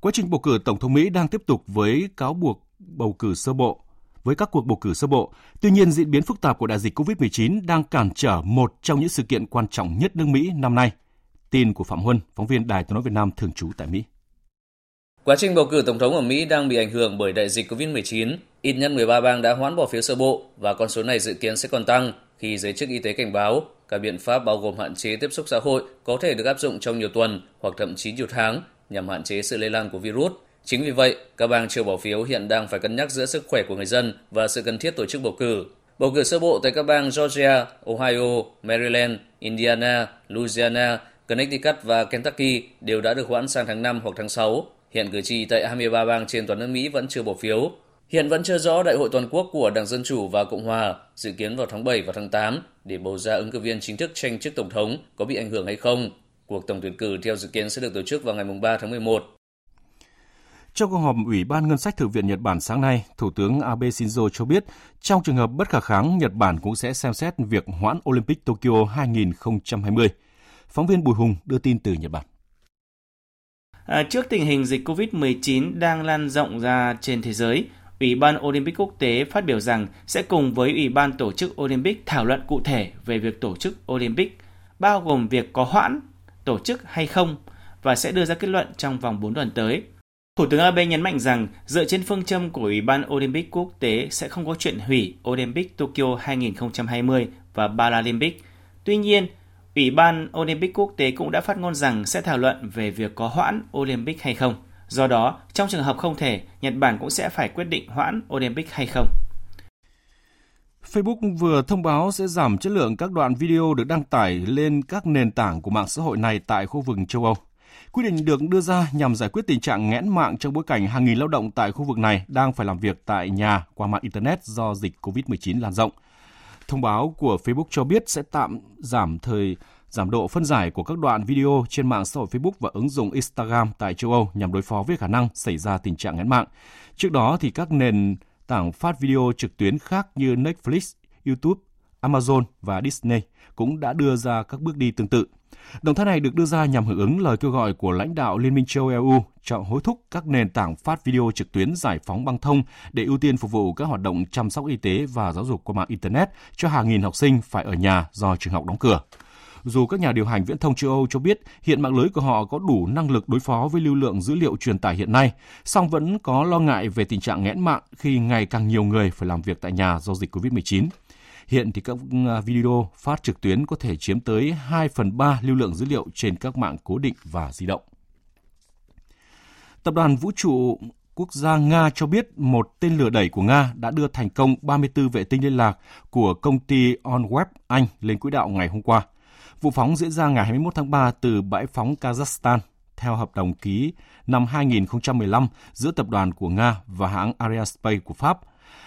Quá trình bầu cử Tổng thống Mỹ đang tiếp tục với cáo buộc bầu cử sơ bộ với các cuộc bầu cử sơ bộ. Tuy nhiên, diễn biến phức tạp của đại dịch COVID-19 đang cản trở một trong những sự kiện quan trọng nhất nước Mỹ năm nay. Tin của Phạm Huân, phóng viên Đài tiếng nói Việt Nam thường trú tại Mỹ. Quá trình bầu cử tổng thống ở Mỹ đang bị ảnh hưởng bởi đại dịch COVID-19. Ít nhất 13 bang đã hoãn bỏ phiếu sơ bộ và con số này dự kiến sẽ còn tăng khi giới chức y tế cảnh báo các biện pháp bao gồm hạn chế tiếp xúc xã hội có thể được áp dụng trong nhiều tuần hoặc thậm chí nhiều tháng nhằm hạn chế sự lây lan của virus. Chính vì vậy, các bang chưa bỏ phiếu hiện đang phải cân nhắc giữa sức khỏe của người dân và sự cần thiết tổ chức bầu cử. Bầu cử sơ bộ tại các bang Georgia, Ohio, Maryland, Indiana, Louisiana, Connecticut và Kentucky đều đã được hoãn sang tháng 5 hoặc tháng 6 Hiện cử tri tại 23 bang trên toàn nước Mỹ vẫn chưa bỏ phiếu. Hiện vẫn chưa rõ đại hội toàn quốc của Đảng Dân Chủ và Cộng Hòa dự kiến vào tháng 7 và tháng 8 để bầu ra ứng cử viên chính thức tranh chức Tổng thống có bị ảnh hưởng hay không. Cuộc tổng tuyển cử theo dự kiến sẽ được tổ chức vào ngày 3 tháng 11. Trong cuộc họp Ủy ban Ngân sách Thượng viện Nhật Bản sáng nay, Thủ tướng Abe Shinzo cho biết trong trường hợp bất khả kháng, Nhật Bản cũng sẽ xem xét việc hoãn Olympic Tokyo 2020. Phóng viên Bùi Hùng đưa tin từ Nhật Bản. À, trước tình hình dịch COVID-19 đang lan rộng ra trên thế giới, Ủy ban Olympic quốc tế phát biểu rằng sẽ cùng với Ủy ban tổ chức Olympic thảo luận cụ thể về việc tổ chức Olympic, bao gồm việc có hoãn, tổ chức hay không, và sẽ đưa ra kết luận trong vòng 4 tuần tới. Thủ tướng Abe nhấn mạnh rằng dựa trên phương châm của Ủy ban Olympic quốc tế sẽ không có chuyện hủy Olympic Tokyo 2020 và Paralympic. Tuy nhiên, Ủy ban Olympic quốc tế cũng đã phát ngôn rằng sẽ thảo luận về việc có hoãn Olympic hay không. Do đó, trong trường hợp không thể, Nhật Bản cũng sẽ phải quyết định hoãn Olympic hay không. Facebook vừa thông báo sẽ giảm chất lượng các đoạn video được đăng tải lên các nền tảng của mạng xã hội này tại khu vực châu Âu. Quyết định được đưa ra nhằm giải quyết tình trạng nghẽn mạng trong bối cảnh hàng nghìn lao động tại khu vực này đang phải làm việc tại nhà qua mạng Internet do dịch COVID-19 lan rộng. Thông báo của Facebook cho biết sẽ tạm giảm thời giảm độ phân giải của các đoạn video trên mạng xã hội Facebook và ứng dụng Instagram tại châu Âu nhằm đối phó với khả năng xảy ra tình trạng nghẽn mạng. Trước đó thì các nền tảng phát video trực tuyến khác như Netflix, YouTube, Amazon và Disney cũng đã đưa ra các bước đi tương tự. Động thái này được đưa ra nhằm hưởng ứng lời kêu gọi của lãnh đạo Liên minh châu EU chọn hối thúc các nền tảng phát video trực tuyến giải phóng băng thông để ưu tiên phục vụ các hoạt động chăm sóc y tế và giáo dục qua mạng Internet cho hàng nghìn học sinh phải ở nhà do trường học đóng cửa. Dù các nhà điều hành viễn thông châu Âu cho biết hiện mạng lưới của họ có đủ năng lực đối phó với lưu lượng dữ liệu truyền tải hiện nay, song vẫn có lo ngại về tình trạng nghẽn mạng khi ngày càng nhiều người phải làm việc tại nhà do dịch COVID-19. Hiện thì các à, video phát trực tuyến có thể chiếm tới 2 phần 3 lưu lượng dữ liệu trên các mạng cố định và di động. Tập đoàn Vũ trụ Quốc gia Nga cho biết một tên lửa đẩy của Nga đã đưa thành công 34 vệ tinh liên lạc của công ty OnWeb Anh lên quỹ đạo ngày hôm qua. Vụ phóng diễn ra ngày 21 tháng 3 từ bãi phóng Kazakhstan, theo hợp đồng ký năm 2015 giữa tập đoàn của Nga và hãng Arianespace của Pháp.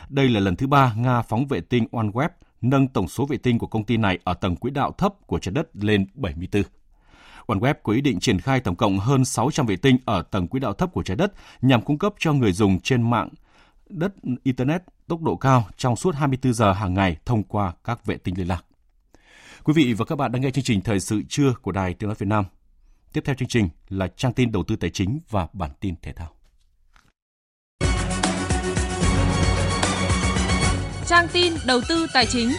Đây là lần thứ ba Nga phóng vệ tinh OneWeb nâng tổng số vệ tinh của công ty này ở tầng quỹ đạo thấp của trái đất lên 74. OneWeb có ý định triển khai tổng cộng hơn 600 vệ tinh ở tầng quỹ đạo thấp của trái đất nhằm cung cấp cho người dùng trên mạng đất Internet tốc độ cao trong suốt 24 giờ hàng ngày thông qua các vệ tinh liên lạc. Quý vị và các bạn đang nghe chương trình Thời sự trưa của Đài Tiếng Nói Việt Nam. Tiếp theo chương trình là trang tin đầu tư tài chính và bản tin thể thao. Trang tin đầu tư tài chính.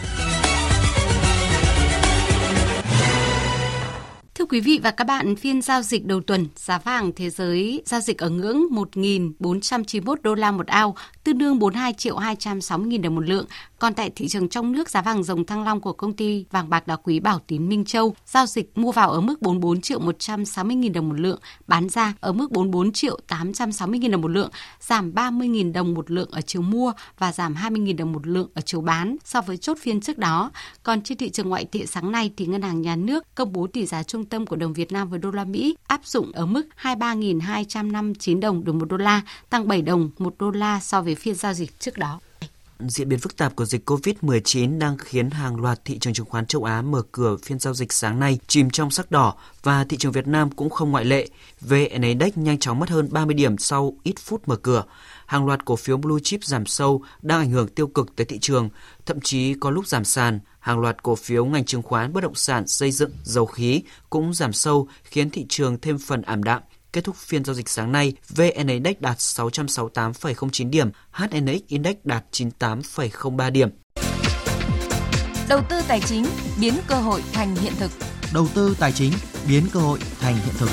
Thưa quý vị và các bạn, phiên giao dịch đầu tuần, giá vàng thế giới giao dịch ở ngưỡng 1.491 đô la một ao, tương đương 42 triệu 260 000 đồng một lượng. Còn tại thị trường trong nước, giá vàng dòng thăng long của công ty vàng bạc đá quý Bảo Tín Minh Châu giao dịch mua vào ở mức 44 triệu 160 000 đồng một lượng, bán ra ở mức 44 triệu 860 000 đồng một lượng, giảm 30 000 đồng một lượng ở chiều mua và giảm 20 000 đồng một lượng ở chiều bán so với chốt phiên trước đó. Còn trên thị trường ngoại tệ sáng nay thì Ngân hàng Nhà nước công bố tỷ giá trung tâm của đồng Việt Nam với đô la Mỹ áp dụng ở mức 23.259 đồng đồng một đô la, tăng 7 đồng một đô la so với phiên giao dịch trước đó. Diễn biến phức tạp của dịch COVID-19 đang khiến hàng loạt thị trường chứng khoán châu Á mở cửa phiên giao dịch sáng nay chìm trong sắc đỏ và thị trường Việt Nam cũng không ngoại lệ. VN Index nhanh chóng mất hơn 30 điểm sau ít phút mở cửa. Hàng loạt cổ phiếu blue chip giảm sâu đang ảnh hưởng tiêu cực tới thị trường, thậm chí có lúc giảm sàn. Hàng loạt cổ phiếu ngành chứng khoán, bất động sản, xây dựng, dầu khí cũng giảm sâu khiến thị trường thêm phần ảm đạm Kết thúc phiên giao dịch sáng nay, VN Index đạt 668,09 điểm, HNX Index đạt 98,03 điểm. Đầu tư tài chính biến cơ hội thành hiện thực. Đầu tư tài chính biến cơ hội thành hiện thực.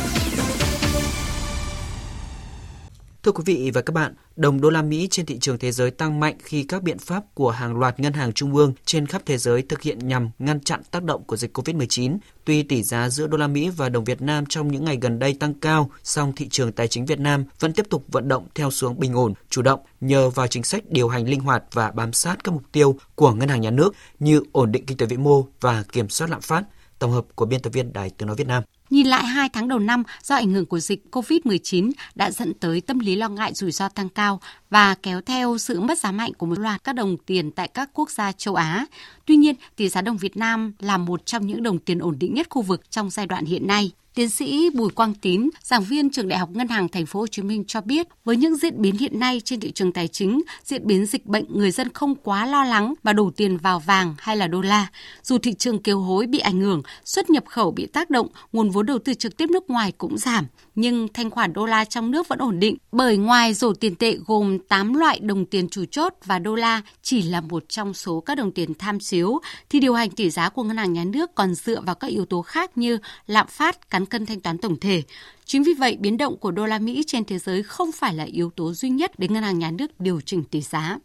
Thưa quý vị và các bạn, đồng đô la Mỹ trên thị trường thế giới tăng mạnh khi các biện pháp của hàng loạt ngân hàng trung ương trên khắp thế giới thực hiện nhằm ngăn chặn tác động của dịch COVID-19. Tuy tỷ giá giữa đô la Mỹ và đồng Việt Nam trong những ngày gần đây tăng cao, song thị trường tài chính Việt Nam vẫn tiếp tục vận động theo xuống bình ổn, chủ động nhờ vào chính sách điều hành linh hoạt và bám sát các mục tiêu của ngân hàng nhà nước như ổn định kinh tế vĩ mô và kiểm soát lạm phát. Tổng hợp của biên tập viên Đài Tiếng nói Việt Nam. Nhìn lại hai tháng đầu năm, do ảnh hưởng của dịch COVID-19 đã dẫn tới tâm lý lo ngại rủi ro tăng cao và kéo theo sự mất giá mạnh của một loạt các đồng tiền tại các quốc gia châu Á. Tuy nhiên, tỷ giá đồng Việt Nam là một trong những đồng tiền ổn định nhất khu vực trong giai đoạn hiện nay. Tiến sĩ Bùi Quang Tín, giảng viên trường Đại học Ngân hàng Thành phố Hồ Chí Minh cho biết, với những diễn biến hiện nay trên thị trường tài chính, diễn biến dịch bệnh người dân không quá lo lắng mà đổ tiền vào vàng hay là đô la. Dù thị trường kiều hối bị ảnh hưởng, xuất nhập khẩu bị tác động, nguồn vốn đầu tư trực tiếp nước ngoài cũng giảm, nhưng thanh khoản đô la trong nước vẫn ổn định bởi ngoài rổ tiền tệ gồm 8 loại đồng tiền chủ chốt và đô la chỉ là một trong số các đồng tiền tham chiếu thì điều hành tỷ giá của ngân hàng nhà nước còn dựa vào các yếu tố khác như lạm phát, cán cân thanh toán tổng thể. Chính vì vậy, biến động của đô la Mỹ trên thế giới không phải là yếu tố duy nhất để ngân hàng nhà nước điều chỉnh tỷ giá.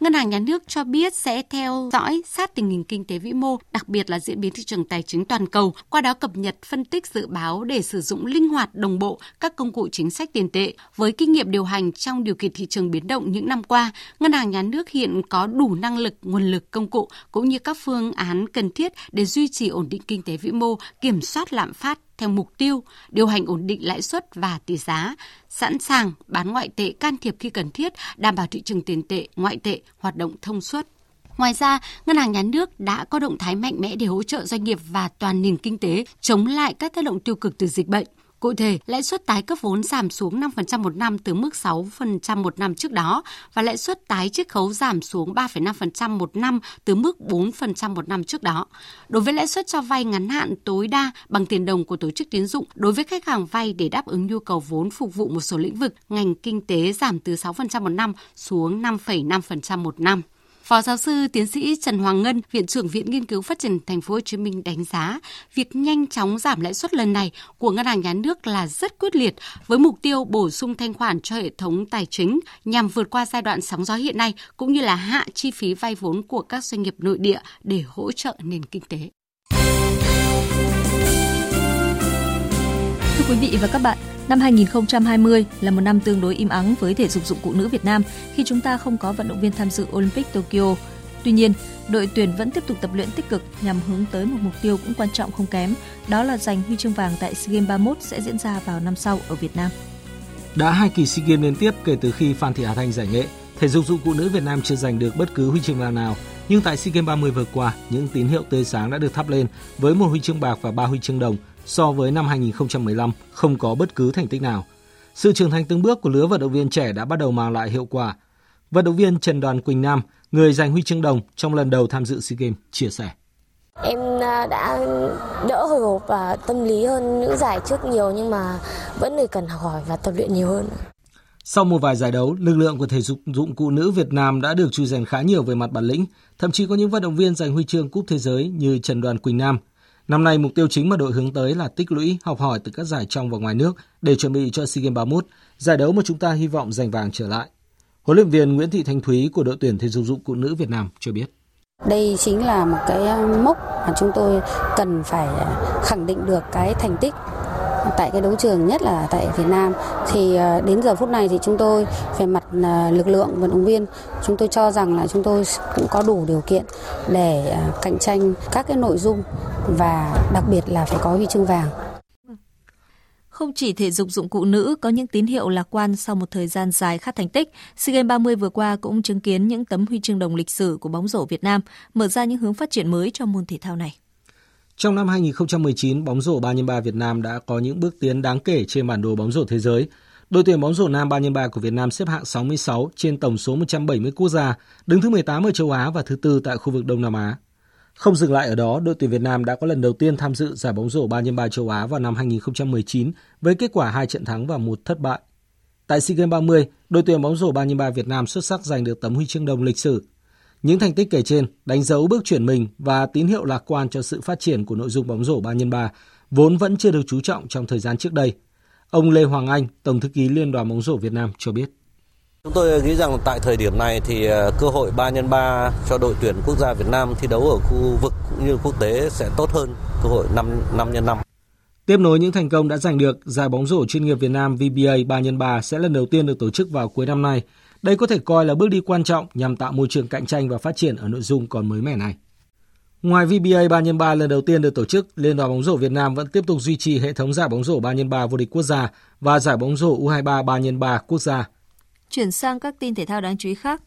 Ngân hàng Nhà nước cho biết sẽ theo dõi sát tình hình kinh tế vĩ mô, đặc biệt là diễn biến thị trường tài chính toàn cầu, qua đó cập nhật phân tích dự báo để sử dụng linh hoạt đồng bộ các công cụ chính sách tiền tệ. Với kinh nghiệm điều hành trong điều kiện thị trường biến động những năm qua, Ngân hàng Nhà nước hiện có đủ năng lực, nguồn lực, công cụ cũng như các phương án cần thiết để duy trì ổn định kinh tế vĩ mô, kiểm soát lạm phát theo mục tiêu điều hành ổn định lãi suất và tỷ giá, sẵn sàng bán ngoại tệ can thiệp khi cần thiết, đảm bảo thị trường tiền tệ, ngoại tệ hoạt động thông suốt. Ngoài ra, Ngân hàng Nhà nước đã có động thái mạnh mẽ để hỗ trợ doanh nghiệp và toàn nền kinh tế chống lại các tác động tiêu cực từ dịch bệnh. Cụ thể, lãi suất tái cấp vốn giảm xuống 5% một năm từ mức 6% một năm trước đó và lãi suất tái chiết khấu giảm xuống 3,5% một năm từ mức 4% một năm trước đó. Đối với lãi suất cho vay ngắn hạn tối đa bằng tiền đồng của tổ chức tín dụng đối với khách hàng vay để đáp ứng nhu cầu vốn phục vụ một số lĩnh vực, ngành kinh tế giảm từ 6% một năm xuống 5,5% một năm. Phó giáo sư tiến sĩ Trần Hoàng Ngân, viện trưởng Viện Nghiên cứu Phát triển Thành phố Hồ Chí Minh đánh giá, việc nhanh chóng giảm lãi suất lần này của ngân hàng nhà nước là rất quyết liệt với mục tiêu bổ sung thanh khoản cho hệ thống tài chính nhằm vượt qua giai đoạn sóng gió hiện nay cũng như là hạ chi phí vay vốn của các doanh nghiệp nội địa để hỗ trợ nền kinh tế. Thưa quý vị và các bạn, Năm 2020 là một năm tương đối im ắng với thể dục dụng cụ nữ Việt Nam khi chúng ta không có vận động viên tham dự Olympic Tokyo. Tuy nhiên, đội tuyển vẫn tiếp tục tập luyện tích cực nhằm hướng tới một mục tiêu cũng quan trọng không kém, đó là giành huy chương vàng tại SEA Games 31 sẽ diễn ra vào năm sau ở Việt Nam. Đã hai kỳ SEA Games liên tiếp kể từ khi Phan Thị Hà Thanh giải nghệ, thể dục dụng cụ nữ Việt Nam chưa giành được bất cứ huy chương vàng nào. Nhưng tại SEA Games 30 vừa qua, những tín hiệu tươi sáng đã được thắp lên với một huy chương bạc và ba huy chương đồng so với năm 2015 không có bất cứ thành tích nào. Sự trưởng thành từng bước của lứa vận động viên trẻ đã bắt đầu mang lại hiệu quả. Vận động viên Trần Đoàn Quỳnh Nam, người giành huy chương đồng trong lần đầu tham dự SEA Games, chia sẻ. Em à, đã đỡ hồi hộp và tâm lý hơn những giải trước nhiều nhưng mà vẫn cần học hỏi và tập luyện nhiều hơn. Sau một vài giải đấu, lực lượng của thể dục dụng cụ nữ Việt Nam đã được chui rèn khá nhiều về mặt bản lĩnh. Thậm chí có những vận động viên giành huy chương cúp thế giới như Trần Đoàn Quỳnh Nam, Năm nay, mục tiêu chính mà đội hướng tới là tích lũy, học hỏi từ các giải trong và ngoài nước để chuẩn bị cho SEA Games 31, giải đấu mà chúng ta hy vọng giành vàng trở lại. Huấn luyện viên Nguyễn Thị Thanh Thúy của đội tuyển thể dục dụng cụ nữ Việt Nam cho biết. Đây chính là một cái mốc mà chúng tôi cần phải khẳng định được cái thành tích tại cái đấu trường nhất là tại Việt Nam thì ờ, đến giờ phút này thì chúng tôi về mặt ờ, lực lượng vận động viên chúng tôi cho rằng là chúng tôi cũng có đủ điều kiện để ờ, cạnh tranh các cái nội dung và đặc biệt là phải có huy chương vàng. Không chỉ thể dục dụng cụ nữ có những tín hiệu lạc quan sau một thời gian dài khát thành tích, SEA Games 30 vừa qua cũng chứng kiến những tấm huy chương đồng lịch sử của bóng rổ Việt Nam, mở ra những hướng phát triển mới cho môn thể thao này. Trong năm 2019, bóng rổ 3x3 Việt Nam đã có những bước tiến đáng kể trên bản đồ bóng rổ thế giới. Đội tuyển bóng rổ nam 3x3 của Việt Nam xếp hạng 66 trên tổng số 170 quốc gia, đứng thứ 18 ở châu Á và thứ tư tại khu vực Đông Nam Á. Không dừng lại ở đó, đội tuyển Việt Nam đã có lần đầu tiên tham dự giải bóng rổ 3x3 châu Á vào năm 2019 với kết quả 2 trận thắng và một thất bại. Tại SEA Games 30, đội tuyển bóng rổ 3x3 Việt Nam xuất sắc giành được tấm huy chương đồng lịch sử những thành tích kể trên đánh dấu bước chuyển mình và tín hiệu lạc quan cho sự phát triển của nội dung bóng rổ 3x3 vốn vẫn chưa được chú trọng trong thời gian trước đây. Ông Lê Hoàng Anh, Tổng thư ký Liên đoàn bóng rổ Việt Nam cho biết. Chúng tôi nghĩ rằng tại thời điểm này thì ờ, cơ hội 3x3 cho đội tuyển quốc gia Việt Nam thi đấu ở khu vực cũng như quốc tế sẽ tốt hơn cơ hội 5 5 x 5. Tiếp nối những thành công đã giành được, giải bóng rổ chuyên nghiệp Việt Nam VBA 3x3 sẽ lần đầu tiên được tổ chức vào cuối năm nay đây có thể coi là bước đi quan trọng nhằm tạo môi trường cạnh tranh và phát triển ở nội dung còn mới mẻ này. Ngoài VBA 3x3 lần đầu tiên được tổ chức, Liên đoàn bóng rổ Việt Nam vẫn tiếp tục duy trì hệ thống giải bóng rổ 3x3 vô địch quốc gia và giải bóng rổ U23 3x3 quốc gia. Chuyển sang các tin thể thao đáng chú ý khác.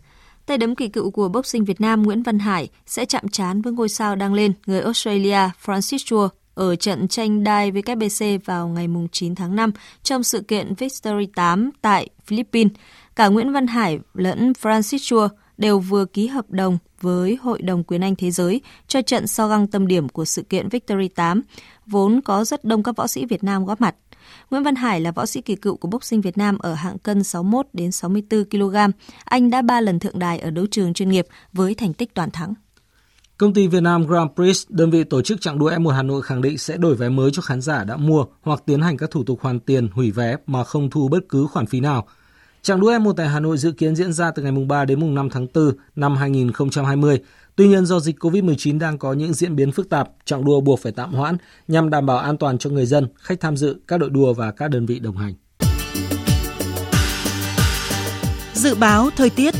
Tay đấm kỳ cựu của boxing Việt Nam Nguyễn Văn Hải sẽ chạm trán với ngôi sao đang lên người Australia Francis Chua ở trận tranh đai WBC vào ngày 9 tháng 5 trong sự kiện Victory 8 tại Philippines. Cả Nguyễn Văn Hải lẫn Francis Chua đều vừa ký hợp đồng với Hội đồng Quyền Anh Thế giới cho trận so găng tâm điểm của sự kiện Victory 8, vốn có rất đông các võ sĩ Việt Nam góp mặt. Nguyễn Văn Hải là võ sĩ kỳ cựu của boxing Việt Nam ở hạng cân 61 đến 64 kg. Anh đã 3 lần thượng đài ở đấu trường chuyên nghiệp với thành tích toàn thắng. Công ty Việt Nam Grand Prix, đơn vị tổ chức chặng đua F1 Hà Nội khẳng định sẽ đổi vé mới cho khán giả đã mua hoặc tiến hành các thủ tục hoàn tiền, hủy vé mà không thu bất cứ khoản phí nào – Chặng đua F1 tại Hà Nội dự kiến diễn ra từ ngày mùng 3 đến mùng 5 tháng 4 năm 2020. Tuy nhiên do dịch COVID-19 đang có những diễn biến phức tạp, trạng đua buộc phải tạm hoãn nhằm đảm bảo an toàn cho người dân, khách tham dự, các đội đua và các đơn vị đồng hành. Dự báo thời tiết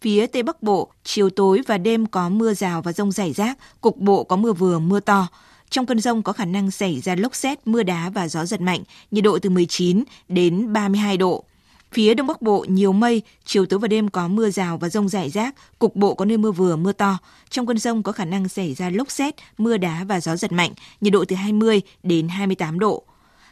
Phía Tây Bắc Bộ, chiều tối và đêm có mưa rào và rông rải rác, cục bộ có mưa vừa, mưa to. Trong cơn rông có khả năng xảy ra lốc xét, mưa đá và gió giật mạnh, nhiệt độ từ 19 đến 32 độ. Phía Đông Bắc Bộ nhiều mây, chiều tối và đêm có mưa rào và rông rải rác, cục bộ có nơi mưa vừa, mưa to. Trong cơn rông có khả năng xảy ra lốc xét, mưa đá và gió giật mạnh, nhiệt độ từ 20 đến 28 độ.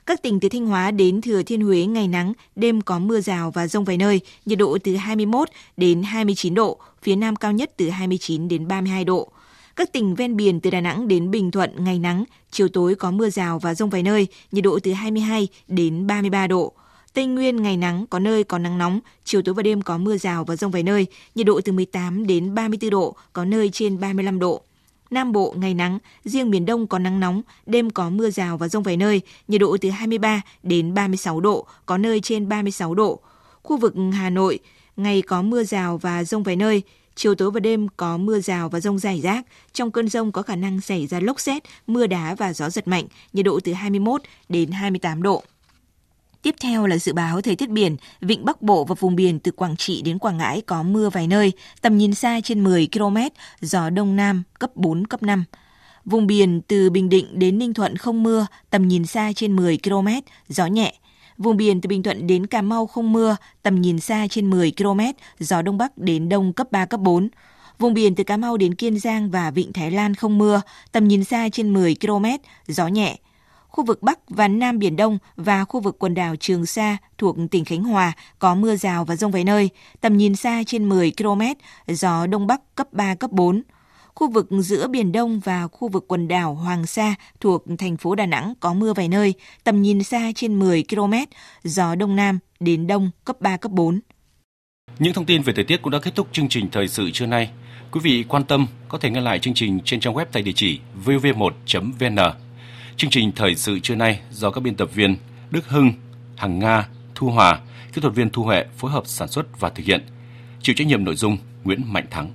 Các tỉnh từ Thanh Hóa đến Thừa Thiên Huế ngày nắng, đêm có mưa rào và rông vài nơi, nhiệt độ từ 21 đến 29 độ, phía Nam cao nhất từ 29 đến 32 độ. Các tỉnh ven biển từ Đà Nẵng đến Bình Thuận ngày nắng, chiều tối có mưa rào và rông vài nơi, nhiệt độ từ 22 đến 33 độ. Tây Nguyên ngày nắng, có nơi có nắng nóng, chiều tối và đêm có mưa rào và rông vài nơi, nhiệt độ từ 18 đến 34 độ, có nơi trên 35 độ. Nam Bộ ngày nắng, riêng miền Đông có nắng nóng, đêm có mưa rào và rông vài nơi, nhiệt độ từ 23 đến 36 độ, có nơi trên 36 độ. Khu vực Hà Nội, ngày có mưa rào và rông vài nơi, chiều tối và đêm có mưa rào và rông rải rác. Trong cơn rông có khả năng xảy ra lốc xét, mưa đá và gió giật mạnh, nhiệt độ từ 21 đến 28 độ. Tiếp theo là dự báo thời tiết biển, vịnh Bắc Bộ và vùng biển từ Quảng Trị đến Quảng Ngãi có mưa vài nơi, tầm nhìn xa trên 10 km, gió Đông Nam cấp 4, cấp 5. Vùng biển từ Bình Định đến Ninh Thuận không mưa, tầm nhìn xa trên 10 km, gió nhẹ. Vùng biển từ Bình Thuận đến Cà Mau không mưa, tầm nhìn xa trên 10 km, gió Đông Bắc đến Đông cấp 3, cấp 4. Vùng biển từ Cà Mau đến Kiên Giang và Vịnh Thái Lan không mưa, tầm nhìn xa trên 10 km, gió nhẹ khu vực Bắc và Nam Biển Đông và khu vực quần đảo Trường Sa thuộc tỉnh Khánh Hòa có mưa rào và rông vài nơi, tầm nhìn xa trên 10 km, gió Đông Bắc cấp 3, cấp 4. Khu vực giữa Biển Đông và khu vực quần đảo Hoàng Sa thuộc thành phố Đà Nẵng có mưa vài nơi, tầm nhìn xa trên 10 km, gió Đông Nam đến Đông cấp 3, cấp 4. Những thông tin về thời tiết cũng đã kết thúc chương trình thời sự trưa nay. Quý vị quan tâm có thể nghe lại chương trình trên trang web tại địa chỉ vv1.vn. Chương trình thời sự trưa nay do các biên tập viên Đức Hưng, Hằng Nga, Thu Hòa, kỹ thuật viên Thu Huệ phối hợp sản xuất và thực hiện. Chịu trách nhiệm nội dung Nguyễn Mạnh Thắng.